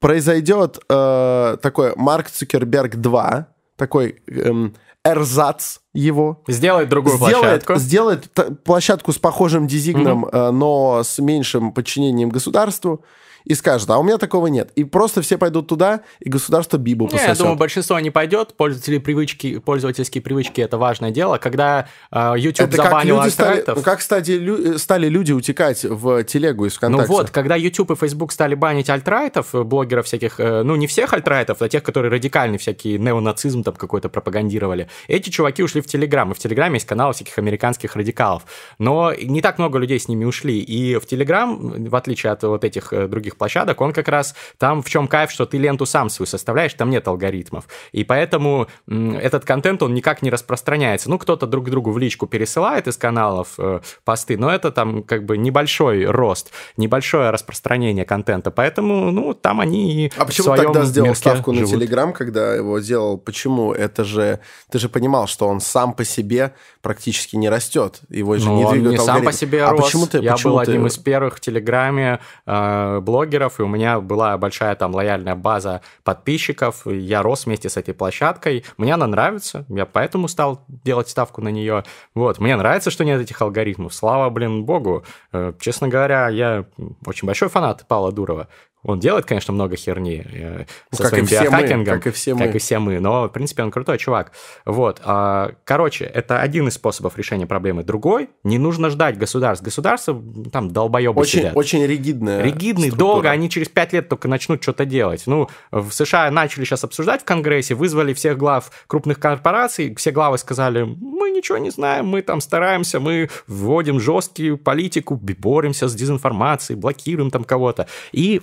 Произойдет э, такой Марк Цукерберг 2, такой эм, эрзац его. Сделает другую сделает, площадку. Сделает площадку с похожим дизигном, mm-hmm. э, но с меньшим подчинением государству и скажет, а у меня такого нет. И просто все пойдут туда, и государство бибу пососет. Я думаю, большинство не пойдет. Пользователи привычки, пользовательские привычки – это важное дело. Когда э, YouTube это забанил как стали, ну, Как, кстати, лю, стали люди утекать в телегу из ВКонтакте. Ну вот, когда YouTube и Facebook стали банить alt-right ов, блогеров всяких, э, ну не всех alt-right ов, а тех, которые радикальные всякие, неонацизм там какой-то пропагандировали, эти чуваки ушли в Телеграм. И в Телеграме есть канал всяких американских радикалов. Но не так много людей с ними ушли. И в Телеграм, в отличие от вот этих э, других площадок, он как раз там в чем кайф, что ты ленту сам свою составляешь, там нет алгоритмов. И поэтому этот контент, он никак не распространяется. Ну, кто-то друг другу в личку пересылает из каналов э, посты, но это там как бы небольшой рост, небольшое распространение контента. Поэтому, ну, там они А почему тогда сделал ставку живут. на Телеграм, когда его делал? Почему? Это же... Ты же понимал, что он сам по себе практически не растет. Его же ну, не двигают не сам по себе а рос. Почему ты, Я почему был ты... одним из первых в Телеграме э, блогеров, блогеров, и у меня была большая там лояльная база подписчиков, я рос вместе с этой площадкой, мне она нравится, я поэтому стал делать ставку на нее. Вот, мне нравится, что нет этих алгоритмов, слава, блин, богу. Э, честно говоря, я очень большой фанат Павла Дурова, он делает, конечно, много херни э, ну, со как своим биохакингом, мы, как и все мы. Как и все мы, но, в принципе, он крутой чувак. Вот. А, короче, это один из способов решения проблемы. Другой, не нужно ждать государств. Государство, там, долбоебы очень, сидят. Очень ригидная Ригидный, структура. долго, они через пять лет только начнут что-то делать. Ну, в США начали сейчас обсуждать в Конгрессе, вызвали всех глав крупных корпораций, все главы сказали, мы ничего не знаем, мы там стараемся, мы вводим жесткую политику, боремся с дезинформацией, блокируем там кого-то. И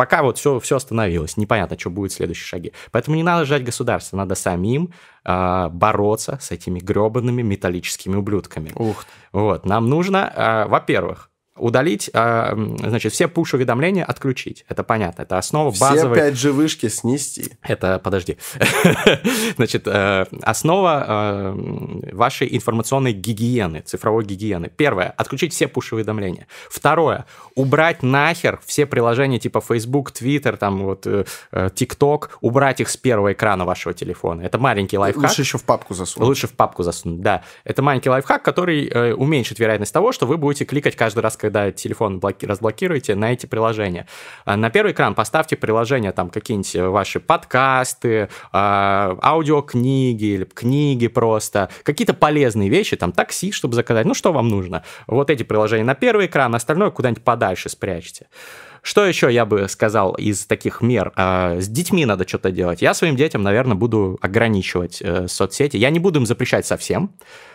пока вот все, все остановилось, непонятно, что будет следующие шаги. Поэтому не надо ждать государства, надо самим э, бороться с этими гребаными металлическими ублюдками. Ух. Вот, нам нужно, э, во-первых, удалить, а, значит, все пуш-уведомления отключить. Это понятно, это основа Все базовой... 5G вышки снести. Это, подожди. Значит, э, основа э, вашей информационной гигиены, цифровой гигиены. Первое, отключить все пуш-уведомления. Второе, убрать нахер все приложения типа Facebook, Twitter, там вот э, TikTok, убрать их с первого экрана вашего телефона. Это маленький лайфхак. Лучше еще в папку засунуть. Лучше в папку засунуть, да. Это маленький лайфхак, который уменьшит вероятность того, что вы будете кликать каждый раз, когда телефон блоки- разблокируете на эти приложения. А на первый экран поставьте приложения, там какие-нибудь ваши подкасты, э, аудиокниги или книги просто, какие-то полезные вещи, там такси, чтобы заказать, ну что вам нужно. Вот эти приложения на первый экран, остальное куда-нибудь подальше спрячьте. Что еще я бы сказал из таких мер? А, с детьми надо что-то делать. Я своим детям, наверное, буду ограничивать э, соцсети. Я не буду им запрещать совсем,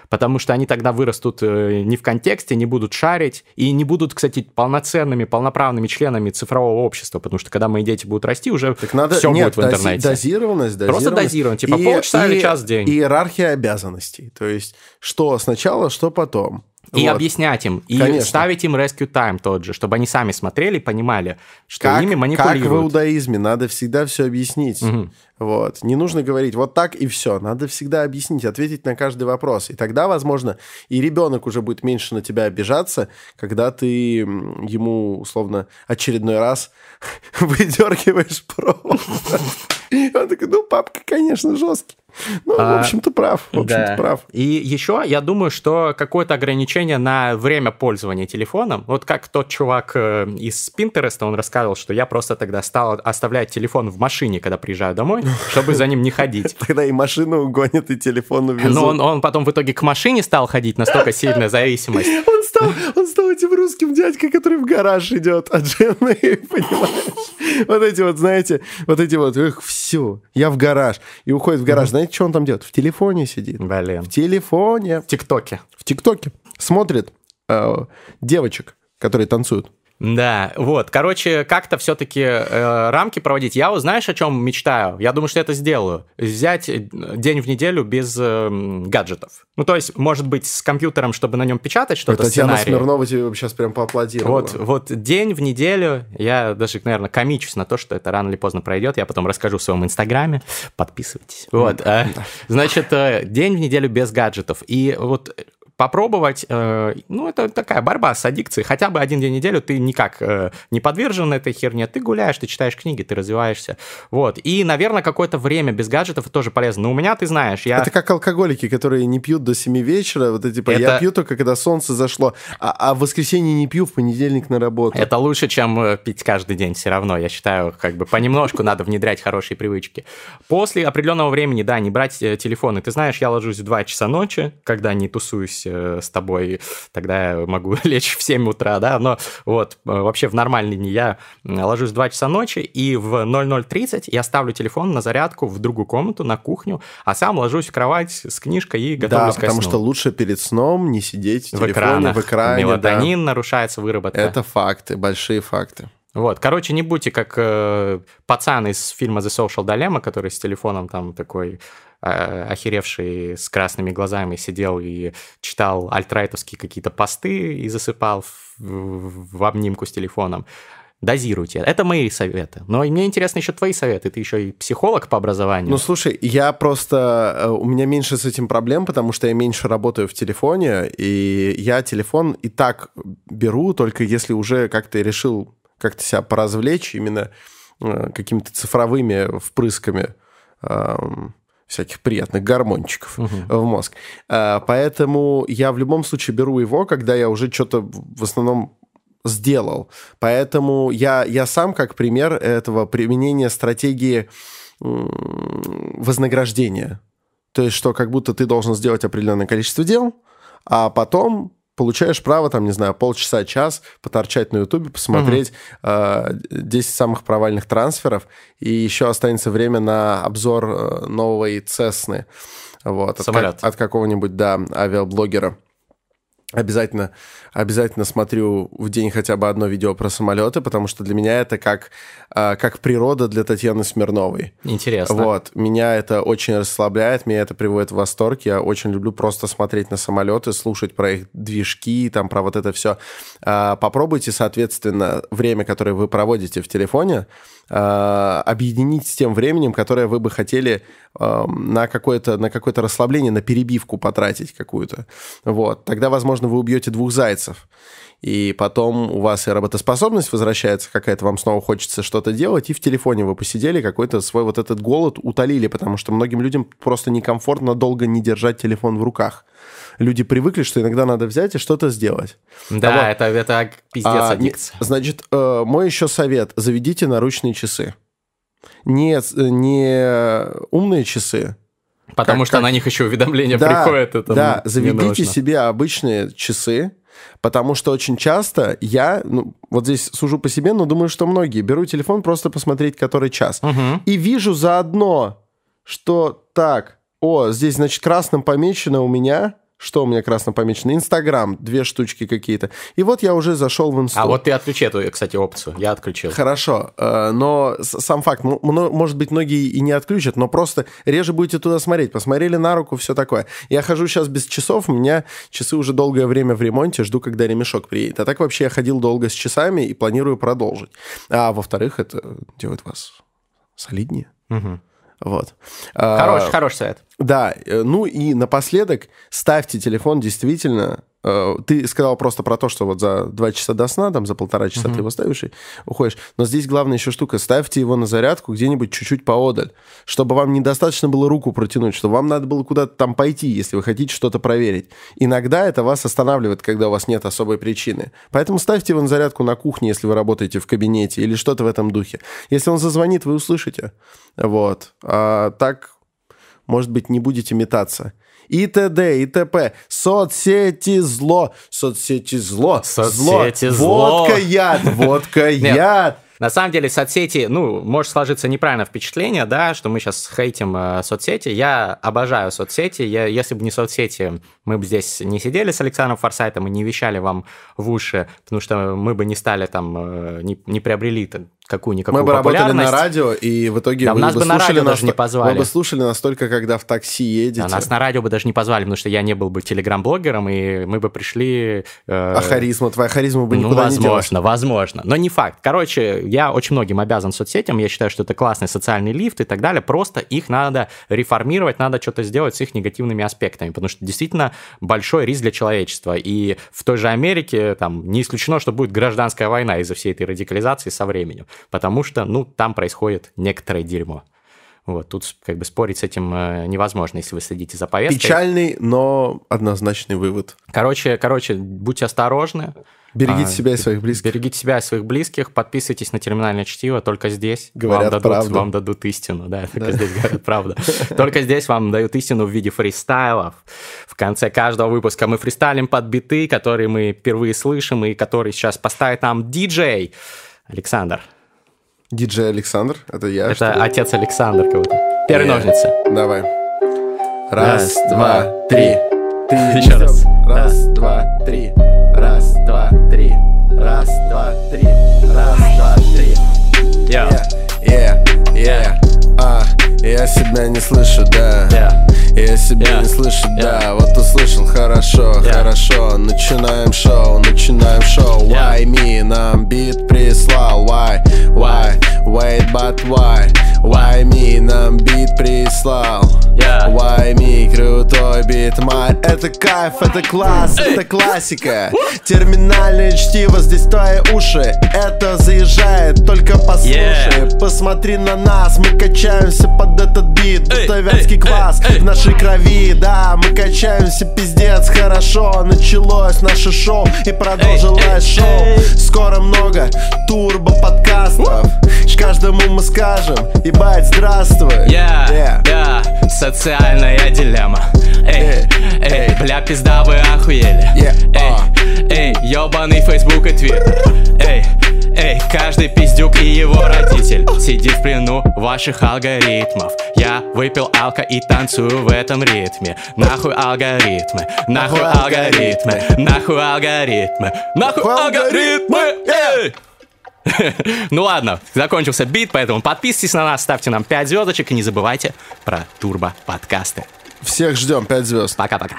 потому что они тогда вырастут э, не в контексте, не будут шарить и не будут, кстати, полноценными, полноправными членами цифрового общества, потому что когда мои дети будут расти, уже Так надо, все нет, будет в интернете. дозированность, Просто дозированность. типа полчаса или час в день. Иерархия обязанностей. То есть, что сначала, что потом. И Вот. объяснять им, и Конечно. ставить им rescue time тот же, чтобы они сами смотрели и понимали, что как, ими как в манипулируют. иудаизме, надо всегда все объяснить. Мгм. Вот. Не нужно говорить вот так и все. Надо всегда объяснить, ответить на каждый вопрос. И тогда, возможно, и ребенок уже будет меньше на тебя обижаться, когда ты ему, условно, очередной раз выдергиваешь провод. Он такой, ну, папка, конечно, жесткий. Ну, А, в общем-то, прав. В общем-то, Да. прав. И еще я думаю, что какое-то ограничение на время пользования телефоном. Вот как тот чувак э, из Пинтереста, он рассказывал, что я просто тогда стал оставлять телефон в машине, когда приезжаю домой, чтобы за ним не ходить. Тогда и машину угонят, и телефон увезут. Но он, он потом в итоге к машине стал ходить, настолько сильная зависимость. Он стал, он стал этим русским дядькой, который в гараж идет от жены, понимаешь? Вот эти вот, знаете, вот эти вот, эх, все, я в гараж. И уходит в гараж. Знаете, что он там делает? В телефоне сидит. Блин. В телефоне. В ТикТоке. В ТикТоке. Смотрит э, девочек, которые танцуют. Да, вот, короче, как-то все-таки э, рамки проводить. Я, знаешь, о чем мечтаю? Я думаю, что это сделаю. Взять э, день в неделю без э, гаджетов. Ну, то есть, может быть, с компьютером, чтобы на нем печатать что-то, Татьяна сценарии. Смирнова тебе сейчас прям поаплодировала. Вот, вот день в неделю, я даже, наверное, комичусь на то, что это рано или поздно пройдет. Я потом расскажу в своем инстаграме. Подписывайтесь. Вот, а, значит, э, день в неделю без гаджетов. И вот попробовать, э, ну, это такая борьба с аддикцией. Хотя бы один день в неделю ты никак э, не подвержен этой херне. Ты гуляешь, ты читаешь книги, ты развиваешься. Вот. И, наверное, какое-то время без гаджетов тоже полезно. Но у меня, ты знаешь, я... Это как алкоголики, которые не пьют до 7 вечера. Вот эти, типа, я Это- пью только, когда солнце зашло, а, а в воскресенье не пью, в понедельник на работу. Это лучше, чем э, пить каждый день все равно. Я считаю, как бы понемножку надо внедрять хорошие привычки. После определенного времени, да, не брать телефоны. Ты знаешь, я ложусь в 2 часа ночи, когда не тусуюсь с тобой, тогда я могу лечь в 7 утра, да, но вот э, вообще в нормальные дни я ложусь в 2 часа ночи, и в 00.30 я ставлю телефон на зарядку в другую комнату, на кухню, а сам ложусь в кровать с книжкой и Да, готовлюсь ко потому что лучше перед сном не сидеть в телефоне, экранах. в экране. да. Мелатонин нарушается выработка. Это факты, большие факты. Вот, короче, не будьте как э, пацан из фильма The Social Dilemma, который с телефоном там такой э, охеревший с красными глазами сидел и читал альтрайтовские какие-то посты и засыпал в, в- обнимку с телефоном. Дозируйте. Это мои советы. Но мне интересны еще твои советы. Ты еще и психолог по образованию. Ну, слушай, я просто... э, У меня меньше с этим проблем, потому что я меньше работаю в телефоне, и я телефон и так беру, только если уже как-то решил как-то себя поразвлечь именно э, какими-то цифровыми впрысками всяких приятных гормончиков в мозг. Э, Поэтому я в любом случае беру его, когда я уже что-то в основном сделал. Поэтому я, я сам как пример этого применения стратегии вознаграждения. То есть, что как будто ты должен сделать определенное количество дел, а потом получаешь право, там, не знаю, полчаса, час поторчать на Ютубе, посмотреть э, 10 самых провальных трансферов, и еще останется время на обзор э, новой Цесны. Вот, от, Самолет. как- от какого-нибудь, да, авиаблогера. Обязательно, обязательно смотрю в день хотя бы одно видео про самолеты, потому что для меня это как, а, как природа для Татьяны Смирновой. Интересно. Вот, меня это очень расслабляет, меня это приводит в восторг. Я очень люблю просто смотреть на самолеты, слушать про их движки, там про вот это все. А, попробуйте, соответственно, время, которое вы проводите в телефоне, объединить с тем временем, которое вы бы хотели на какое-то на какое-то расслабление, на перебивку потратить какую-то. Вот. Тогда, возможно, вы убьете двух зайцев. И потом у вас и работоспособность возвращается какая-то, вам снова хочется что-то делать, и в телефоне вы посидели, какой-то свой вот этот голод утолили, потому что многим людям просто некомфортно долго не держать телефон в руках люди привыкли, что иногда надо взять и что-то сделать. Да, а вот, это, это пиздец а, аддикция. Значит, э, мой еще совет. Заведите наручные часы. Не, не умные часы, Потому как, что как... на них еще уведомления да, приходят. Это да, заведите себе обычные часы, потому что очень часто я, ну, вот здесь сужу по себе, но думаю, что многие беру телефон просто посмотреть, который час. Угу. И вижу заодно, что так, о, здесь, значит, красным помечено у меня что у меня красно помечено? Инстаграм, две штучки какие-то. И вот я уже зашел в инсту. А вот ты отключи эту, кстати, опцию. Я отключил. Хорошо. Э, но сам факт, может быть, многие и не отключат, но просто реже будете туда смотреть. Посмотрели на руку, все такое. Я хожу сейчас без часов, у меня часы уже долгое время в ремонте, жду, когда ремешок приедет. А так вообще я ходил долго с часами и планирую продолжить. А во-вторых, это делает вас солиднее. Угу. Вот. Хороший, а, хороший совет. Да, э, ну и напоследок ставьте телефон действительно ты сказал просто про то, что вот за два часа до сна, там за полтора часа mm-hmm. ты его ставишь и уходишь. Но здесь главная еще штука. Ставьте его на зарядку где-нибудь чуть-чуть поодаль, чтобы вам недостаточно было руку протянуть, чтобы вам надо было куда-то там пойти, если вы хотите что-то проверить. Иногда это вас останавливает, когда у вас нет особой причины. Поэтому ставьте его на зарядку на кухне, если вы работаете в кабинете или что-то в этом духе. Если он зазвонит, вы услышите. Вот. А так, может быть, не будете метаться и т.д. и т.п. Соцсети зло, соцсети зло, соцсети зло. Водка яд, водка яд. На самом деле соцсети, ну, может сложиться неправильное впечатление, да, что мы сейчас хейтим э, соцсети. Я обожаю соцсети. Я, если бы не соцсети, мы бы здесь не сидели с Александром Форсайтом и не вещали вам в уши, потому что мы бы не стали там, э, не, не приобрели какую-никакую Мы бы работали на радио, и в итоге да, вы нас бы, бы на радио даже не позвали. Вы бы слушали настолько, когда в такси едете. Да, нас на радио бы даже не позвали, потому что я не был бы телеграм-блогером, и мы бы пришли... Э... А харизма, твоя харизма бы ну, никуда возможно, не делась. возможно, но не факт. Короче, я очень многим обязан соцсетям, я считаю, что это классный социальный лифт и так далее, просто их надо реформировать, надо что-то сделать с их негативными аспектами, потому что действительно большой риск для человечества, и в той же Америке там не исключено, что будет гражданская война из-за всей этой радикализации со временем, потому что ну, там происходит некоторое дерьмо. Вот, тут как бы спорить с этим э, невозможно, если вы следите за повесткой. Печальный, но однозначный вывод. Короче, короче, будьте осторожны. Берегите а, себя и своих близких. Берегите себя и своих близких. Подписывайтесь на терминальное чтиво. Только здесь говорят вам, дадут, вам дадут истину. Да, только да. здесь говорят правду. Только здесь вам дают истину в виде фристайлов. В конце каждого выпуска мы фристайлим под биты, которые мы впервые слышим и которые сейчас поставит нам диджей Александр. Диджей Александр, это я. Это отец Александр кого-то. Первые э, ножницы. Давай. Раз, два, три. Ты еще раз. Раз, два, три. Раз, два, три. Раз, два, три. Раз, два, три. Yeah. Yeah, yeah, А, я себя не слышу, да. Я себя не слышу, да. Вот услышал, хорошо, хорошо. Начинаем шоу, начинаем шоу. Why me? Нам бит прислал. Why, why, wait, but why? Why me? Нам бит прислал. Why me? Крутой бит, мать. Это кайф, это класс, это классика. Терминальное чтиво, здесь твои уши. Это заезжает, только послушай. Посмотри на нас, мы качаемся под этот бит. Будто вятский квас в нашей крови. Да, мы качаемся, пиздец, хорошо. Началось наше шоу и продолжилось шоу. Скоро много турбо подкастов. Каждому мы скажем, ебать, здравствуй. Yeah, yeah, yeah. социальная дилемма. Эй, эй, бля, пизда, вы охуели. Эй, эй, ёбаный Facebook и Twitter. Эй, Эй, каждый пиздюк и его родитель Сидит в плену ваших алгоритмов Я выпил алка и танцую в этом ритме Нахуй алгоритмы, нахуй алгоритмы Нахуй алгоритмы, нахуй алгоритмы Эй! Ну ладно, закончился бит, поэтому подписывайтесь на нас, ставьте нам 5 звездочек и не забывайте про турбо подкасты. Всех ждем 5 звезд. Пока-пока.